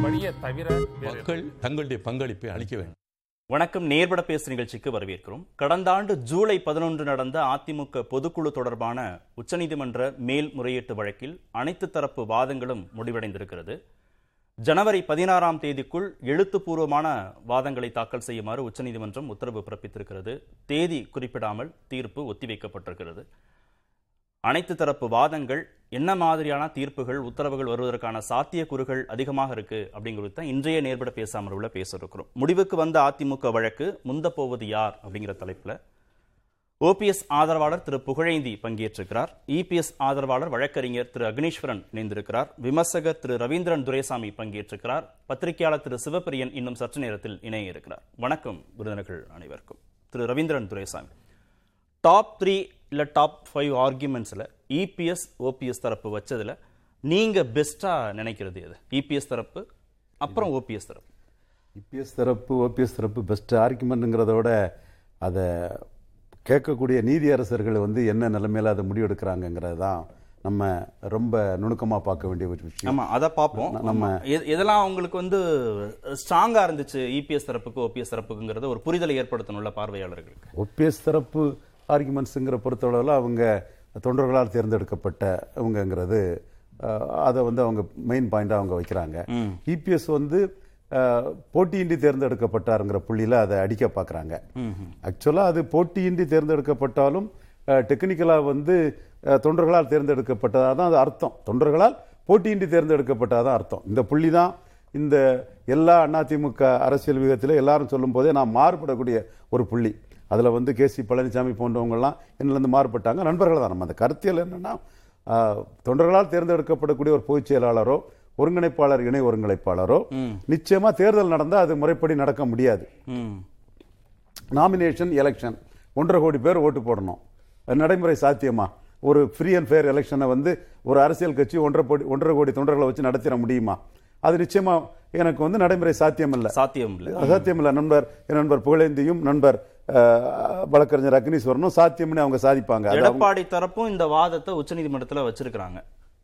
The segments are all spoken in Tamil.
வழியை தவிர மக்கள் தங்களுடைய பங்களிப்பை அளிக்க வேண்டும். வணக்கம். நேர்பட பேசு நிகழ்ச்சிக்கு வரவேற்கிறோம். கடந்த ஆண்டு ஜூலை பதினொன்று நடந்த அதிமுக பொதுக்குழு தொடர்பான உச்சநீதிமன்ற மேல்முறையீட்டு வழக்கில் அனைத்து தரப்பு வாதங்களும் முடிவடைந்திருக்கிறது. ஜனவரி பதினாறாம் தேதிக்குள் எழுத்துப்பூர்வமான வாதங்களை தாக்கல் செய்யுமாறு உச்சநீதிமன்றம் உத்தரவு பிறப்பித்திருக்கிறது. தேதி குறிப்பிடாமல் தீர்ப்பு ஒத்திவைக்கப்பட்டிருக்கிறது. அனைத்து தரப்பு வாதங்கள் என்ன மாதிரியான தீர்ப்புகள் உத்தரவுகள் வருவதற்கான சாத்தியக்கூறுகள் அதிகமாக இருக்கு அப்படிங்கிறது தான் இன்றைய நேர்பட பேசாமல் உள்ள பேச இருக்கிறோம் முடிவுக்கு வந்த அதிமுக வழக்கு முந்த போவது யார் அப்படிங்கிற தலைப்புல ஓபிஎஸ் ஆதரவாளர் திரு புகழேந்தி பங்கேற்றிருக்கிறார். இபிஎஸ் ஆதரவாளர் வழக்கறிஞர் திரு அக்னீஸ்வரன் இணைந்திருக்கிறார். விமர்சகர் திரு ரவீந்திரன் துரைசாமி பங்கேற்றிருக்கிறார். பத்திரிகையாளர் திரு சிவபிரியன் இன்னும் சற்று நேரத்தில் இணைய இருக்கிறார் வணக்கம் விருந்தினர்கள் அனைவருக்கும். திரு ரவீந்திரன் துரைசாமி. டாப் த்ரீ இல்லை டாப் ஃபைவ் ஆர்குமெண்ட்ஸில் இபிஎஸ் ஓபிஎஸ் தரப்பு வச்சதுல நீங்க பெஸ்டா நினைக்கிறது எது? இபிஎஸ் தரப்பு அப்புறம் ஓபிஎஸ் தரப்பு. இபிஎஸ் தரப்பு ஓபிஎஸ் தரப்பு பெஸ்ட் ஆர்குமெண்ட்டுங்கிறத விட அதை கேட்கக்கூடிய நீதியரசர்கள் வந்து என்ன நிலைமையில அதை முடிவெடுக்கிறாங்கங்கிறது தான் நம்ம ரொம்ப நுணுக்கமாக பார்க்க வேண்டிய ஒரு விஷயம். ஆமா அதை பார்ப்போம். நம்ம எதெல்லாம் உங்களுக்கு வந்து ஸ்ட்ராங்கா இருந்துச்சு இபிஎஸ் தரப்புக்கு ஓபிஎஸ் தரப்புக்குங்கிறத ஒரு புரிதலை ஏற்படுத்தணும்ல பார்வையாளர்களுக்கு. ஓபிஎஸ் தரப்பு ஆர்குமெண்ட்ஸுங்கிற பொறுத்தளவில் அவங்க தொண்டர்களால் தேர்ந்தெடுக்கப்பட்ட அவங்கங்கிறது அதை வந்து அவங்க மெயின் பாயிண்டாக அவங்க வைக்கிறாங்க. இபிஎஸ் வந்து அஹ், போட்டியின்றி தேர்ந்தெடுக்கப்பட்டாருங்கிற புள்ளியில் அதை அடிக்க பார்க்குறாங்க ஆக்சுவலாக அது போட்டியின்றி தேர்ந்தெடுக்கப்பட்டாலும் டெக்னிக்கலாக வந்து தொண்டர்களால் தேர்ந்தெடுக்கப்பட்டதாக தான் அது அர்த்தம். தொண்டர்களால் போட்டியின்றி தேர்ந்தெடுக்கப்பட்டதாக அர்த்தம். இந்த புள்ளி தான் இந்த எல்லா அதிமுக அரசியல் விதத்தில் எல்லாரும் சொல்லும் போதே நான் மாறுபடக்கூடிய ஒரு புள்ளி. அதில் வந்து கே சி பழனிசாமி போன்றவங்கெல்லாம் என்னிலேருந்து மாறுபட்டாங்க. நண்பர்கள் தான் நம்ம அந்த கருத்தியல் என்னன்னா தொண்டர்களால் தேர்ந்தெடுக்கப்படக்கூடிய ஒரு பொதுச் செயலாளரோ ஒருங்கிணைப்பாளர் இணை ஒருங்கிணைப்பாளரோ நிச்சயமா தேர்தல் நடந்தால் அது முறைப்படி நடக்க முடியாது. Nomination election. ஒன்றரை கோடி பேர் ஓட்டு போடணும். நடைமுறை சாத்தியமா? ஒரு ஃப்ரீ அண்ட் ஃபேர் எலெக்ஷனை வந்து ஒரு அரசியல் கட்சி ஒன்றரை கோடி ஒன்றரை கோடி தொண்டர்களை வச்சு நடத்திட முடியுமா? அது நிச்சயமா எனக்கு வந்து நடைமுறை சாத்தியம் இல்லை சாத்தியம் இல்லை சாத்தியம் இல்லை நண்பர் என் நண்பர் புகழேந்தியும் நண்பர் வழக்கறிஞர் அக்னீஸ்வரனும் சாத்தியம்னு அவங்க சாதிப்பாங்க. எடப்பாடி தரப்பும் இந்த வாதத்தை உச்சநீதிமன்றத்துல வச்சிருக்கிறாங்க.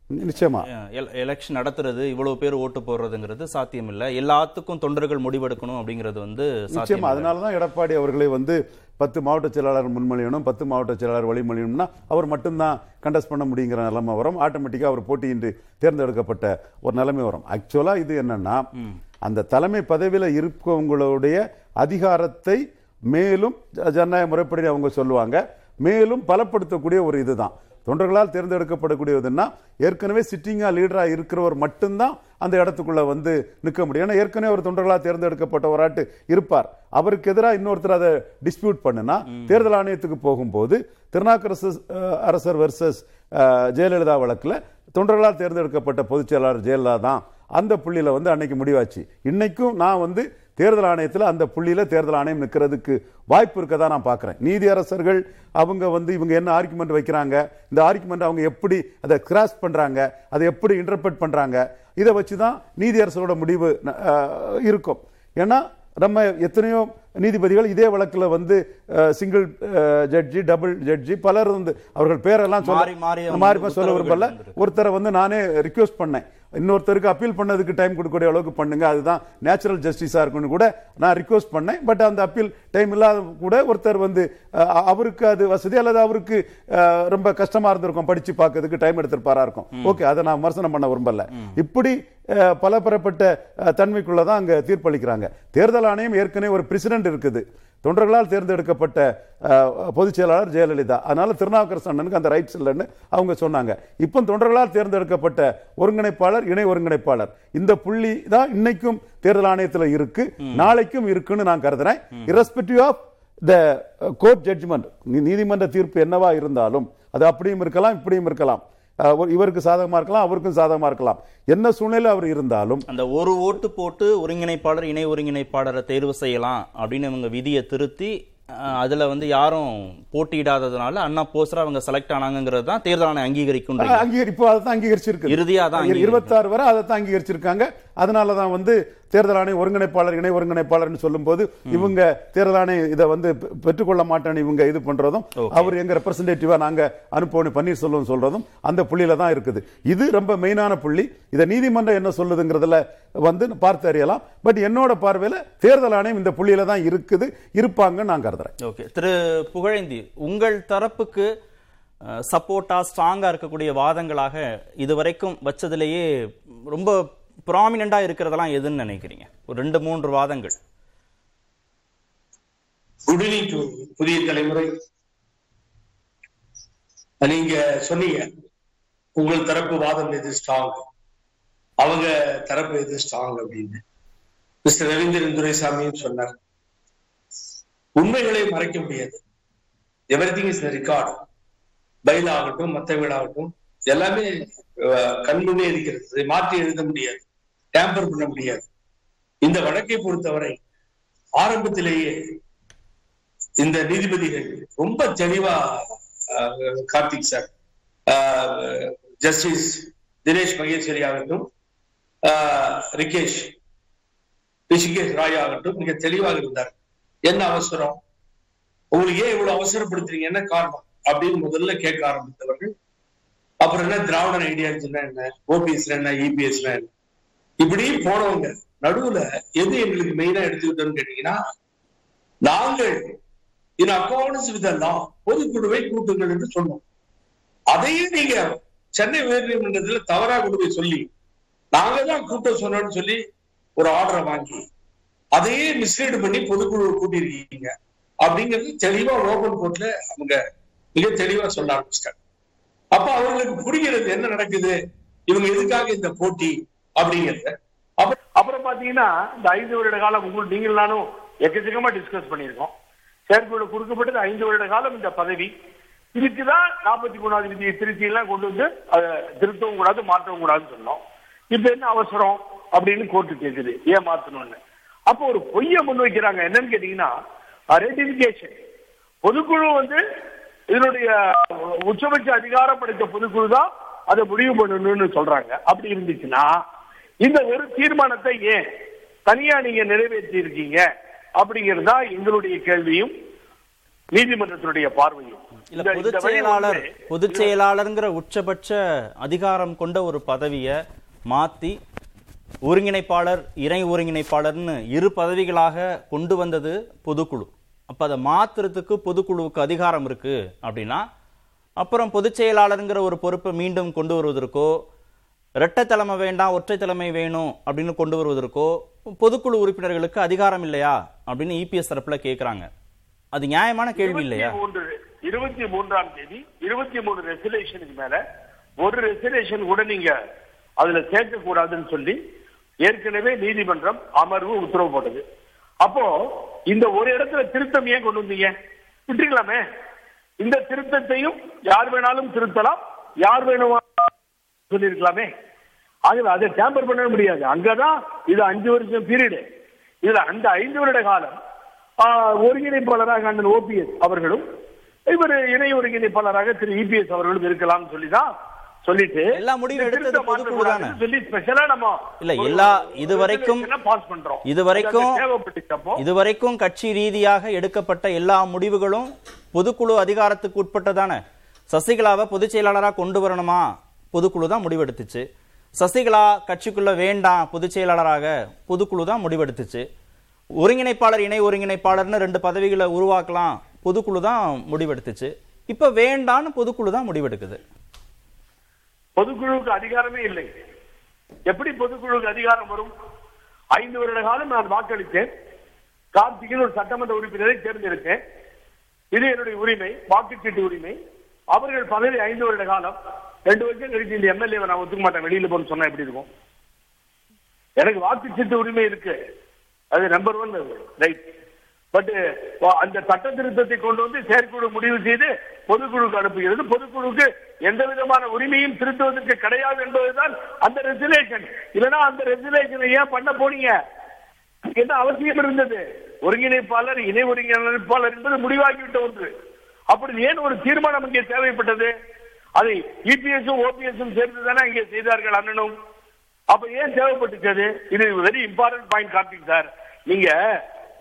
நிச்சயமா. எல- எலெக்ஷன் நடத்துறது இவ்வளவு பேர் ஓட்டு போடுறதுங்கிறது சாத்தியம் இல்ல எல்லாத்துக்கும் தொண்டர்கள் முடிவெடுக்கணும் அப்படிங்கிறது வந்து நிச்சயமா. அதனால தான் எடப்பாடி அவர்களை வந்து பத்து மாவட்ட செயலாளர் முன்மொழியணும் பத்து மாவட்ட செயலாளர் வழிமொழியணும்னா அவர் மட்டும்தான் கண்டஸ்ட் பண்ண முடியுங்கிற நிலைமை வரும். ஆட்டோமேட்டிக்காக அவர் போட்டியின்றி தேர்ந்தெடுக்கப்பட்ட ஒரு நிலைமை வரும். ஆக்சுவலா இது என்னன்னா அந்த தலைமை பதவியில் இருக்கவங்களுடைய அதிகாரத்தை மேலும் ஜனநாயக முறைப்படி அவங்க சொல்லுவாங்க. மேலும் பலப்படுத்தக்கூடிய ஒரு இதுதான். தொண்டர்களால் தேர்ந்தெடுக்கப்படக்கூடியதுன்னா ஏற்கனவே சிட்டிங்காக லீடராக இருக்கிறவர் மட்டும்தான் அந்த இடத்துக்குள்ளே வந்து நிற்க முடியும். ஏன்னா ஏற்கனவே ஒரு தொண்டர்களால் தேர்ந்தெடுக்கப்பட்ட இருப்பார். அவருக்கு எதிராக இன்னொருத்தர் அதை டிஸ்பியூட் பண்ணுனா தேர்தல் ஆணையத்துக்கு போகும்போது திருநாக்கரசு அரசர் வெர்சஸ் ஜெயலலிதா வழக்கில் தொண்டர்களால் தேர்ந்தெடுக்கப்பட்ட பொதுச் செயலாளர் ஜெயலலிதா தான் அந்த புள்ளியில வந்து அன்னைக்கு முடிவாச்சு. இன்னைக்கும் நான் வந்து தேர்தல் ஆணையத்தில் அந்த புள்ளியில் தேர்தல் ஆணையம் நிற்கிறதுக்கு வாய்ப்பு இருக்கதா நான் பார்க்குறேன் நீதியரசர்கள் அவங்க வந்து இவங்க என்ன ஆர்குமெண்ட் வைக்கிறாங்க இந்த ஆர்குமெண்ட் அவங்க எப்படி அதை கிராஸ் பண்ணுறாங்க அதை எப்படி இன்டர்பிரட் பண்ணுறாங்க இதை வச்சு தான் நீதியரசரோட முடிவு இருக்கும். ஏன்னா நம்ம எத்தனையோ நீதிபதிகள் இதே வழக்கில் வந்து சிங்கிள் ஜட்ஜி டபுள் ஜட்ஜி பலர் வந்து அவர்கள் பேரெல்லாம் மாறி சொல்ல மாறி விரும்பல. ஒருத்தரை வந்து நானே ரிக்வெஸ்ட் பண்ணேன். இன்னொருத்தருக்கு அப்பீல் பண்ணதுக்கு டைம் கொடுக்கக்கூடிய அளவுக்கு பண்ணுங்க. அதுதான் நேச்சுரல் ஜஸ்டிஸா இருக்குன்னு கூட நான் ரிக்வெஸ்ட் பண்ணேன். பட் அந்த அப்பீல் டைம் இல்லாத கூட ஒருத்தர் வந்து அவருக்கு அது வசதி அல்லது அவருக்கு ரொம்ப கஷ்டமா இருந்திருக்கும். படிச்சு பார்க்கறதுக்கு டைம் எடுத்திருப்பாரா இருக்கும். ஓகே அதை நான் விமர்சனம் பண்ண விரும்பல. இப்படி அஹ், பலதரப்பட்ட அஹ், தன்மைக்குள்ளதான் அங்க தீர்ப்பளிக்கிறாங்க. தேர்தல் ஆணையம் ஏற்கனவே ஒரு பிரசிடென்ட் இருக்குது. தொண்டர்களால் தேர்ந்தெடுக்கப்பட்ட பொதுச் செயலாளர் ஜெயலலிதா. அதனால திருநாவுக்கரசு அண்ணனுக்கு அந்த ரைட்ஸ் இல்லைன்னு அவங்க சொன்னாங்க. இப்போ தொண்டர்களால் தேர்ந்தெடுக்கப்பட்ட ஒருங்கிணைப்பாளர் இணை ஒருங்கிணைப்பாளர். இந்த புள்ளி தான் இன்னைக்கும் தேர்தல் ஆணையத்தில் இருக்கு. நாளைக்கும் இருக்குன்னு நான் கருதுறேன். irrespective of the court judgment நீதிமன்ற தீர்ப்பு என்னவா இருந்தாலும் அது அப்படியும் இருக்கலாம் இப்படியும் இருக்கலாம். இவருக்கு சாதகமா இருக்கலாம் அவருக்கும் சாதகமா இருக்கலாம். என்ன சூழ்நிலை அவர் இருந்தாலும் அந்த ஒரு ஓட்டு போட்டு ஒருங்கிணைப்பாளர் இணை ஒருங்கிணைப்பாளரை தேர்வு செய்யலாம் அப்படின்னு இவங்க விதியை திருத்தி அதுல வந்து யாரும் போட்டியிடாததுனால அண்ணா போஸ்டர் அவங்க செலக்ட் ஆனாங்கிறது தான் தேர்தல் ஆணையம் அங்கீகரிக்கும் அங்கீகரி இப்போ அதை தான் அங்கீகரிச்சிருக்கு. இறுதியா தான். இருபத்தாறு வரை அதை தான் அங்கீகரிச்சிருக்காங்க. அதனால தான் வந்து தேர்தல் ஆணைய ஒருங்கிணைப்பாளர் இணை ஒருங்கிணைப்பாளர்னு சொல்லும்போது இவங்க தேர்தல் ஆணையம் இதை வந்து பெற்றுக்கொள்ள மாட்டேன்னு இவங்க இது பண்றதும் அவர் எங்க ரெப்ரசன்டேட்டிவா நாங்க அனுப்பணும் பன்னீர்செல்வம் சொல்றதும் அந்த புள்ளியில தான் இருக்குது. இது ரொம்ப மெயினான புள்ளி. இதை நீதிமன்றம் என்ன சொல்லுதுங்கிறதுல வந்து பார்த்து அறியலாம். பட் என்னோட பார்வையில தேர்தல் ஆணையம் இந்த புள்ளியில தான் இருக்குது இருப்பாங்கன்னு நான் கருதுறேன். ஓகே. திரு புகழேந்தி உங்கள் தரப்புக்கு சப்போர்ட்டா ஸ்ட்ராங்கா இருக்கக்கூடிய வாதங்களாக இதுவரைக்கும் வச்சதிலேயே ரொம்ப ப்ராமினண்டா இருக்கிறதெல்லாம் எதுன்னு நினைக்கிறீங்க? ஒரு ரெண்டு மூன்று வாதங்கள். புதிய தலைமுறை. நீங்க சொன்னீங்க. உங்கள் தரப்பு வாதம் எது ஸ்ட்ராங் அவங்க தரப்பு எது ஸ்ட்ராங் அப்படின்னு. மிஸ்டர் ரவீந்திரன் துரைசாமியும் சொன்னார். உண்மைகளை மறைக்க முடியாது. Everything is record file ஆகட்டும் வீடாகட்டும் எல்லாமே கண்முன்னே இருக்கிறது. இதை மாற்றி எழுத முடியாது. டேம்பர் பண்ண முடியாது. இந்த வழக்கை பொறுத்தவரை ஆரம்பத்திலேயே இந்த நீதிபதிகள் ரொம்ப தெளிவா அஹ், கார்த்திக் சார் ஜஸ்டிஸ் தினேஷ் மகேஸ்வரி ஆகட்டும் ரிகேஷ் ரிஷிகேஷ் ராய் ஆகட்டும் மிக தெளிவாக இருந்தார். என்ன அவசரம்? உங்களுக்கு ஏன் இவ்வளவு அவசரப்படுத்துறீங்க? என்ன காரணம்? அப்படின்னு முதல்ல கேட்க ஆரம்பித்தவர்கள் அப்புறம் என்ன திராவிட ஐடியாலஜினா என்ன? ஓபிஎஸ்ல என்ன? இபிஎஸ்ல என்ன? இப்படி போனவங்க நடுவுல எது எங்களுக்கு மெயினா எடுத்துக்கிட்டோம்னு கேட்டீங்கன்னா நாங்கள் இன் அக்கௌண்ட்ஸ் வித் லா பொதுக்குழுவை கூட்டுங்கள் என்று சொன்னோம். அதையும் நீங்க சென்னை உயர்நீதிமன்றத்துல தவறா கொண்டு போய் சொல்லி நாங்க தான் கூட்ட சொன்னோம்னு சொல்லி ஒரு ஆர்டரை வாங்கி அதையே மிஸ்லீடு பண்ணி பொதுக்குழு கூட்டியிருக்கீங்க. அப்படிங்கிறது தெளிவா ஓபன் கோர்ட்ல அவங்க மிக தெளிவா சொல்ல ஆரம்பிச்சிட்டாங்க. அப்ப அவங்களுக்கு புரிகிறது என்ன நடக்குது? இவங்க எதுக்காக இந்த போட்டி? அப்படிங்கறது. அப்புறம் பாத்தீங்கன்னா இந்த ஐந்து வருட காலம் உங்களுக்கு நீங்கள் நானும் எக்கச்சக்கமா டிஸ்கஸ் பண்ணியிருக்கோம். செயற்கையோட கொடுக்கப்பட்டது ஐந்து வருட காலம் இந்த பதவி. இதுக்குதான் நாற்பத்தி மூணாவது விதியை திருச்சி எல்லாம் கொண்டு வந்து அதை திருத்தவும் கூடாது மாற்றவும் கூடாதுன்னு சொன்னோம். இப்ப என்ன அவசரம் அப்படின்னு கோர்ட்டு கேக்குது. ஏன் மாத்தணும்னு. அப்போ ஒரு பொய்யை முன்வைக்கிறாங்க என்னன்னு கேட்டீங்கன்னா ரெட்டிபிகேஷன் பொதுக்குழு வந்து இதனுடைய உச்சபட்ச அதிகாரம் படைத்த பொதுக்குழு தான் அதை முடிவு பண்ணணும்னு சொல்றாங்க. அப்படி இருந்துச்சுன்னா இந்த ஒரு தீர்மானத்தை ஏன் தனியா நீங்க நிறைவேற்றி இருக்கீங்க அப்படிங்கிறது எங்களுடைய கேள்வியும் நீதிமன்றத்தினுடைய பார்வையும். இல்ல பொதுச் செயலாளர் பொதுச் செயலாளர்ங்கிற உச்சபட்ச அதிகாரம் கொண்ட ஒரு பதவியை மாத்தி ஒருங்கிணைப்பாளர் இணை ஒருங்கிணைப்பாளர்னு இரு பதவிகளாக கொண்டு வந்தது பொதுக்குழு. அப்ப அதை மாத்துறதுக்கு பொதுக்குழுவுக்கு அதிகாரம் இருக்கு அப்படின்னா அப்புறம் பொதுச் செயலாளருங்கிற ஒரு பொறுப்பை மீண்டும் கொண்டு வருவதற்கோ இரட்டை தலைமை வேண்டாம் ஒற்றை தலைமை வேணும் அப்படின்னு கொண்டு வருவதற்கோ பொதுக்குழு உறுப்பினர்களுக்கு அதிகாரம் இல்லையா அப்படின்னு இபிஎஸ் தரப்புல கேட்கிறாங்க அது நியாயமான கேள்வி இல்லையா? இருபத்தி இருபத்தி மூன்றாம் தேதி இருபத்தி மூணு ரெசல்யூஷனுக்கு மேல ஒரு ரெசல்யூஷன் கூட நீங்க அதுல சேர்க்க கூடாதுன்னு சொல்லி ஏற்கனவே நீதிமன்றம் அமர்வு உத்தரவு போட்டது. அப்போ இந்த ஒரு இடத்துல திருத்தம் ஏன் கொண்டு வந்தீங்க? விட்டுருக்கலாமே. இந்த திருத்தத்தையும் யார் வேணாலும் திருத்தலாம் யார் வேணுமா சொல்லியிருக்கலாமே. ஆகவே அதை டேம்பர் பண்ண முடியாது. அங்கதான் இது அஞ்சு வருஷம் பீரியடு இதுல அந்த ஐந்து வருட காலம் ஒருங்கிணைப்பாளராக அண்ணன் ஓபிஎஸ் அவர்களும் இவர் இணை ஒருங்கிணைப்பாளராக திரு இபிஎஸ் அவர்களும் இருக்கலாம்னு சொல்லிதான் சொல்லிட்டு எல்லா முடிவும் எடுத்தது பொதுக்குழு தானே? சொல்லி ஸ்பெஷலா நம்ம இல்ல, எல்லா- இதுவரைக்கும்- resolution-அ பாஸ் பண்றோம்? இதுவரைக்கும் அது தேவைப்பட்டுச்சப்போ. இதுவரைக்கும் கட்சி ரீதியாக எடுக்கப்பட்ட எல்லா முடிவுகளும் பொதுக்குழு அதிகாரத்துக்கு உட்பட்டதானே சசிகலாவை பொதுச் செயலாளரா கொண்டு வரணுமா? பொதுக்குழு தான் முடிவெடுத்துச்சு. சசிகலா கட்சிக்குள்ள வேண்டாம் பொதுச் செயலாளராக பொதுக்குழு தான் முடிவெடுத்துச்சு. ஒருங்கிணைப்பாளர் இணை ஒருங்கிணைப்பாளர்னு ரெண்டு பதவிகளை உருவாக்கலாம் பொதுக்குழு தான் முடிவெடுத்துச்சு. இப்ப வேண்டான்னு பொதுக்குழு தான் முடிவெடுக்குது. பொதுக்குழுவுக்கு அதிகாரமே இல்லை. எப்படி பொதுக்குழுவுக்கு அதிகாரம் வரும்? ஐந்து வருட காலம் நான் வாக்களித்தேன். கார்த்திகின் ஒரு சட்டமன்ற உறுப்பினரை தேர்ந்தெடுத்தேன். இது என்னுடைய உரிமை வாக்குச்சீட்டு உரிமை. அவர்கள் பதவி ஐந்து வருட காலம். ரெண்டு வருஷம் கழிச்சு இந்த எம்எல்ஏ நான் ஒத்துக்க மாட்டேன். வெளியில போன்னு சொன்னா எப்படி இருக்கும்? எனக்கு வாக்குச்சீட்டு உரிமை இருக்கு. அது நம்பர் ஒன் ரைட் பட் அந்த சட்ட திருத்தத்தை கொண்டு வந்து செயற்குழு முடிவு செய்து பொதுக்குழுக்கு அனுப்புகிறது. பொதுக்குழுக்கு எந்த விதமான உரிமையும் திருத்துவதற்கு கிடையாது என்பதுதான் அந்த ரெசுலேஷன் இல்லைன்னா அந்த ரெசுலேஷனை ஏன் பண்ண போனீங்க என்ன அவசியம் இருந்தது? ஒருங்கிணைப்பாளர் இணை ஒருங்கிணைப்பாளர் என்பது முடிவாகிவிட்ட ஒன்று. அப்படி ஏன் ஒரு தீர்மானம் இங்கே தேவைப்பட்டது? அதை இபிஎஸும் ஓபிஎஸும் சேர்ந்து தானே இங்கே செய்தார்கள் அண்ணனும். அப்ப ஏன் தேவைப்பட்டுச்சது? இது very important point Karthik sir நீங்க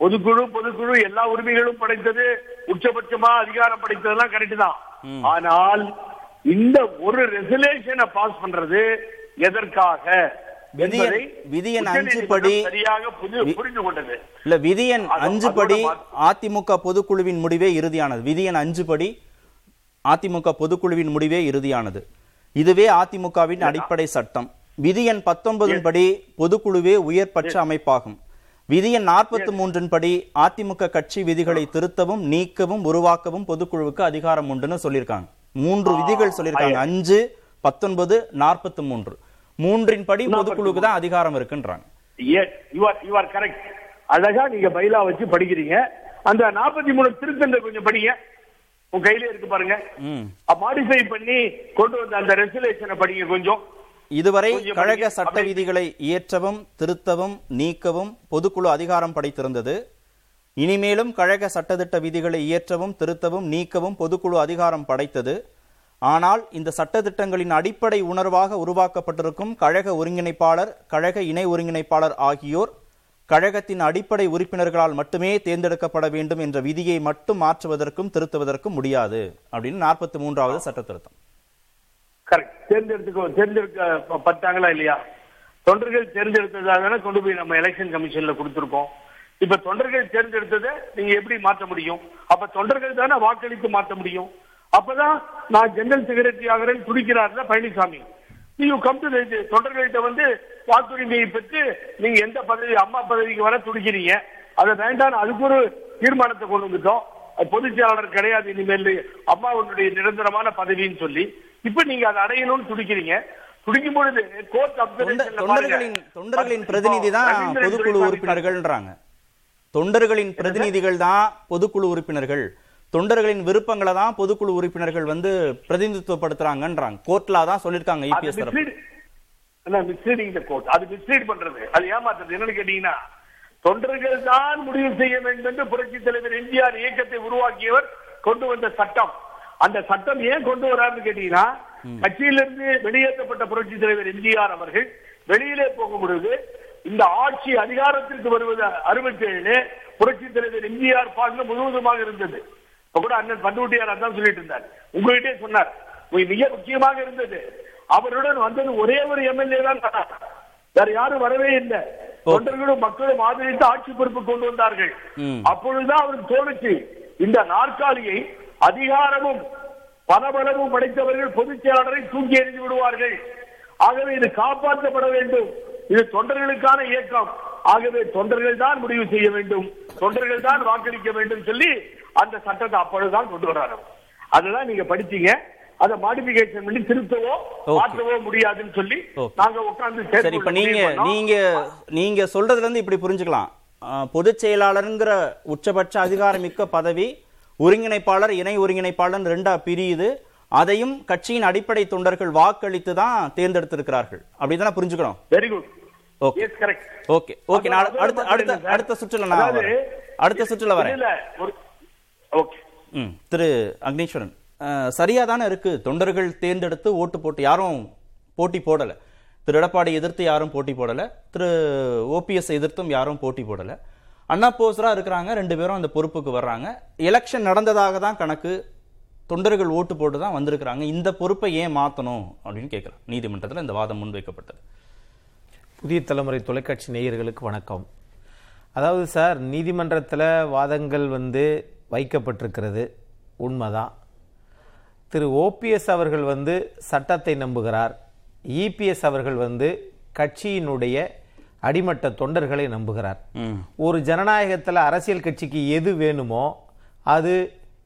பொதுக்குழு பொதுக்குழு எல்லா உரிமைகளும் படைத்தது உச்சபட்சமா அதிகாரம் படைத்ததெல்லாம் கரெக்ட் தான். ஆனால் இந்த ஒரு ரெசல்யூஷனை பாஸ் பண்றது எதற்காக? விதி எண்- என்பதை விதி எண் உச்சநீதிமன்றம் அஞ்சு படி சரியாக புரிந்து கொண்டது இல்ல விதி எண் அது- அஞ்சு படி அதிமுக பொதுக்குழுவின் முடிவே இறுதியானது. விதி எண் அஞ்சு படி அதிமுக பொதுக்குழுவின் முடிவே இறுதியானது. இதுவே அதிமுகவின் அடிப்படை சட்டம். விதி எண் பத்தொன்பதின் படி பொதுக்குழுவே உயர்பட்ச அமைப்பாகும். விதி எண் நாற்பத்தி மூன்றின் படி அதிமுக கட்சி விதிகளை திருத்தவும் நீக்கவும் உருவாக்கவும் பொதுக்குழுவுக்கு அதிகாரம் உண்டுன்னு சொல்லியிருக்காங்க. மூன்று விதிகள் சொல்லியிருக்காங்க. அஞ்சு பத்தொன்பது நாற்பத்தி மூன்று மூன்றின் படி பொதுக்குழுவுக்கு தான் அதிகாரம் இருக்குன்றாங்க. அழகா நீங்க பைலா வச்சு படிக்கிறீங்க. அந்த நாற்பத்தி மூணு திருத்தங்களை கொஞ்சம் படிங்க. உங்க கையில இருக்கு பாருங்க. மாடிஃபை பண்ணி கொண்டு வந்த அந்த ரெசல்யூஷனை படிங்க கொஞ்சம். இதுவரை கழக. சட்ட விதிகளை இயற்றவும் திருத்தவும் நீக்கவும் பொதுக்குழு அதிகாரம் படைத்திருந்தது. இனிமேலும் கழக சட்டத்திட்ட விதிகளை இயற்றவும் திருத்தவும் நீக்கவும் பொதுக்குழு அதிகாரம் படைத்தது. ஆனால் இந்த சட்டத்திட்டங்களின் அடிப்படை உணர்வாக உருவாக்கப்பட்டிருக்கும் கழக ஒருங்கிணைப்பாளர் கழக இணை ஒருங்கிணைப்பாளர் ஆகியோர் கழகத்தின் அடிப்படை உறுப்பினர்களால் மட்டுமே தேர்ந்தெடுக்கப்பட வேண்டும் என்ற விதியை மட்டும் மாற்றுவதற்கும் திருத்துவதற்கும் முடியாது. அப்படின்னு நாற்பத்தி மூன்றாவது சட்ட திருத்தம். கரெக்ட் தேர்ந்தெடுத்துக்கோ தேர்ந்தெடுக்க இல்லையா? தொண்டர்கள் தேர்ந்தெடுத்ததாக தானே கொண்டு போய் நம்ம எலெக்ஷன் கமிஷன்ல கொடுத்துருக்கோம் இப்ப தொண்டர்கள் தேர்ந்தெடுத்ததை நீங்க எப்படி மாற்ற முடியும்? அப்ப தொண்டர்கள் தானே வாக்களித்து மாற்ற முடியும். அப்பதான் நான் ஜெனரல் செக்ரட்டரி ஆகிறேன் துடிக்கிறார்ல பழனிசாமி. நீங்க கம் டு தொண்டர்கள்ட்ட வந்து வாக்குரிமையை பெற்று நீங்க எந்த பதவி அம்மா பதவிக்கு வர துடிக்கிறீங்க? அதை வேண்டாம் அதுக்கு ஒரு தீர்மானத்தை கொண்டு வந்துட்டோம். பொதுச் செயலாளர் கிடையாது இனிமேல் அம்மாவுடைய நிரந்தரமான பதவின்னு சொல்லி. இப்ப நீங்க அதை அடையணும்னு துடிக்கிறீங்க. துடிக்கும் பொழுது கோர்ட் தொண்ட- தொண்டர்களின் தொண்டர்களின் பிரதிநிதி தான் பொதுக்குழு உறுப்பினர்கள்ன்றாங்க. தொண்டர்களின் பிரதிநிதிகள் தான் பொதுக்குழு உறுப்பினர்கள். தொண்டர்களின் விருப்பங்களை தான் பொதுக்குழு உறுப்பினர்கள் வந்து பிரதிநிதித்துவப்படுத்துறாங்கன்றாங்க. கோர்ட்ல தான் சொல்லிருக்காங்க இபிஎஸ் தரப்பு. மிஸ்லீடிங் த கோர்ட் அது மிஸ்லீட் பண்றது. அது ஏமாத்துறது. என்னன்னு கேட்டீங்கன்னா தொண்டர்கள் தான் முடிவு செய்ய வேண்டும் என்று புரட்சி தலைவர் எம்ஜிஆர் இயக்கத்தை உருவாக்கியவர் கொண்டு வந்த சட்டம். அந்த சட்டம் ஏன் கொண்டு வராருன்னு கேட்டீங்கன்னா கட்சியிலிருந்து வெளியேற்றப்பட்ட புரட்சி தலைவர் எம்ஜிஆர் அவர்கள் வெளியிலே போகும் பொழுது இந்த ஆட்சி அதிகாரத்திற்கு வருவது அறுபத்தி ஏழு புரட்சி தலைவர் எம்ஜிஆர் பாங்க முழுவதுமாக இருந்தது. இப்ப கூட அண்ணன் பண்டுட்டியார் அதான் சொல்லிட்டு இருந்தார். உங்ககிட்டே சொன்னார். மிக முக்கியமாக இருந்தது. அவருடன் வந்தது ஒரே ஒரு எம்எல்ஏ தான். வேற யாரும் வரவே இல்லை. தொண்டர்களும் மக்களும் ஆதரித்து ஆட்சி பொறுப்பு கொண்டு வந்தார்கள். அப்பொழுதுதான் அவருக்கு தோணுச்சு. இந்த நாற்காலியை அதிகாரமும் பலபலமும் படைத்தவர்கள் பொதுச் செயலாளரை தூக்கி எறிந்து விடுவார்கள். ஆகவே இது காப்பாற்றப்பட வேண்டும். இது தொண்டர்களுக்கான இயக்கம். ஆகவே தொண்டர்கள் தான் முடிவு செய்ய வேண்டும். தொண்டர்கள் தான் வாக்களிக்க வேண்டும் சொல்லி அந்த சட்டத்தை அப்பொழுதுதான் கொண்டு வராரு அதுதான் நீங்க படிச்சீங்க. அதை மாடிபிகேஷன் பண்ணி திருத்தவோ. மாற்றவோ முடியாதுன்னு சொல்லி. நாங்க உட்கார்ந்து சரி இப்ப நீங்க நீங்க நீங்க சொல்றதுல இருந்து இப்படி புரிஞ்சுக்கலாம். பொதுச் செயலாளருங்கிற உச்சபட்ச அதிகாரமிக்க பதவி ஒருங்கிணைப்பாளர் இணை ஒருங்கிணைப்பாளர் ரெண்டா பிரியுது. அதையும் கட்சியின் அடிப்படை தொண்டர்கள் வாக்களித்து தான் தேர்ந்தெடுத்திருக்கிறார்கள். அப்படிதானே புரிஞ்சுக்கணும்? Very good okay okay okay நான் அடுத்த அடுத்த அடுத்த சுற்றுல நான். அடுத்த சுற்றுல வரேன். திரு அக்னீஸ்வரன். சரியா தானே இருக்கு. தொண்டர்கள் தேர்ந்தெடுத்து ஓட்டு போட்டு யாரும் போட்டி போடல. திரு எடப்பாடி எதிர்த்து யாரும் போட்டி போடல. திரு ஓபிஎஸ் எதிர்த்தும் யாரும் போட்டி போடல. அண்ணா போஸ்ரா இருக்கிறாங்க. ரெண்டு பேரும் அந்த பொறுப்புக்கு வர்றாங்க. எலெக்ஷன் நடந்ததாக தான் கணக்கு. தொண்டர்கள் ஓட்டு போட்டு தான் வந்திருக்கிறாங்க. இந்த பொறுப்பை ஏன் மாத்தணும் அப்படின்னு கேட்கலாம். நீதிமன்றத்தில் இந்த வாதம் முன்வைக்கப்பட்டது. புதிய தலைமுறை தொலைக்காட்சி நேயர்களுக்கு வணக்கம். அதாவது சார் நீதிமன்றத்தில் வாதங்கள் வந்து வைக்கப்பட்டிருக்கிறது. உண்மைதான் திரு ஓபிஎஸ் அவர்கள் வந்து சட்டத்தை நம்புகிறார். இபிஎஸ் அவர்கள் வந்து கட்சியினுடைய அடிமட்ட தொண்டர்களை நம்புகிறார். ஒரு ஜனநாயகத்தில் அரசியல் கட்சிக்கு எது வேணுமோ அது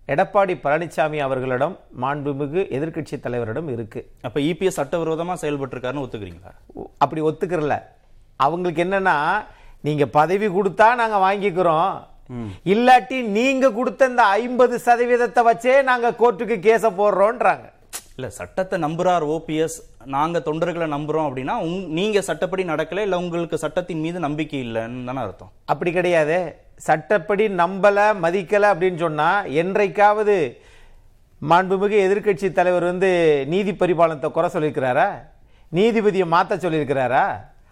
எடப்பாடி பழனிசாமி அவர்களிடம் மாண்புமிகு எதிர்க்கட்சி தலைவரிடம் இருக்கு. அப்ப இபிஎஸ் சட்டவிரோதமா செயல்பட்டு இருக்காருன்னு ஒத்துக்கிறீங்களா அப்படி ஒத்துக்கிறல. அவங்களுக்கு என்னன்னா நீங்க பதவி கொடுத்தா நாங்க வாங்கிக்கிறோம். இல்லாட்டி நீங்க கொடுத்த இந்த ஐம்பது சதவீதத்தை வச்சே நாங்க கோர்ட்டுக்கு கேஸ போடுறோம்ன்றாங்க இல்ல சட்டத்தை நம்புறார் ஓபிஎஸ். நாங்க தொண்டர்களை நம்புறோம் அப்படின்னா நீங்க சட்டப்படி நடக்கல இல்ல உங்களுக்கு சட்டத்தின் மீது நம்பிக்கை இல்லைன்னு தானே அர்த்தம்? அப்படி கிடையாது. சட்டப்படி நம்பல மதிக்கல அப்படின்னு சொன்னா என்றைக்காவது மாண்புமிகு எதிர்க்கட்சி தலைவர் வந்து நீதி பரிபாலனத்தை குறை சொல்லியிருக்கிறாரா? நீதிபதியை மாத்த சொல்லியிருக்கிறாரா?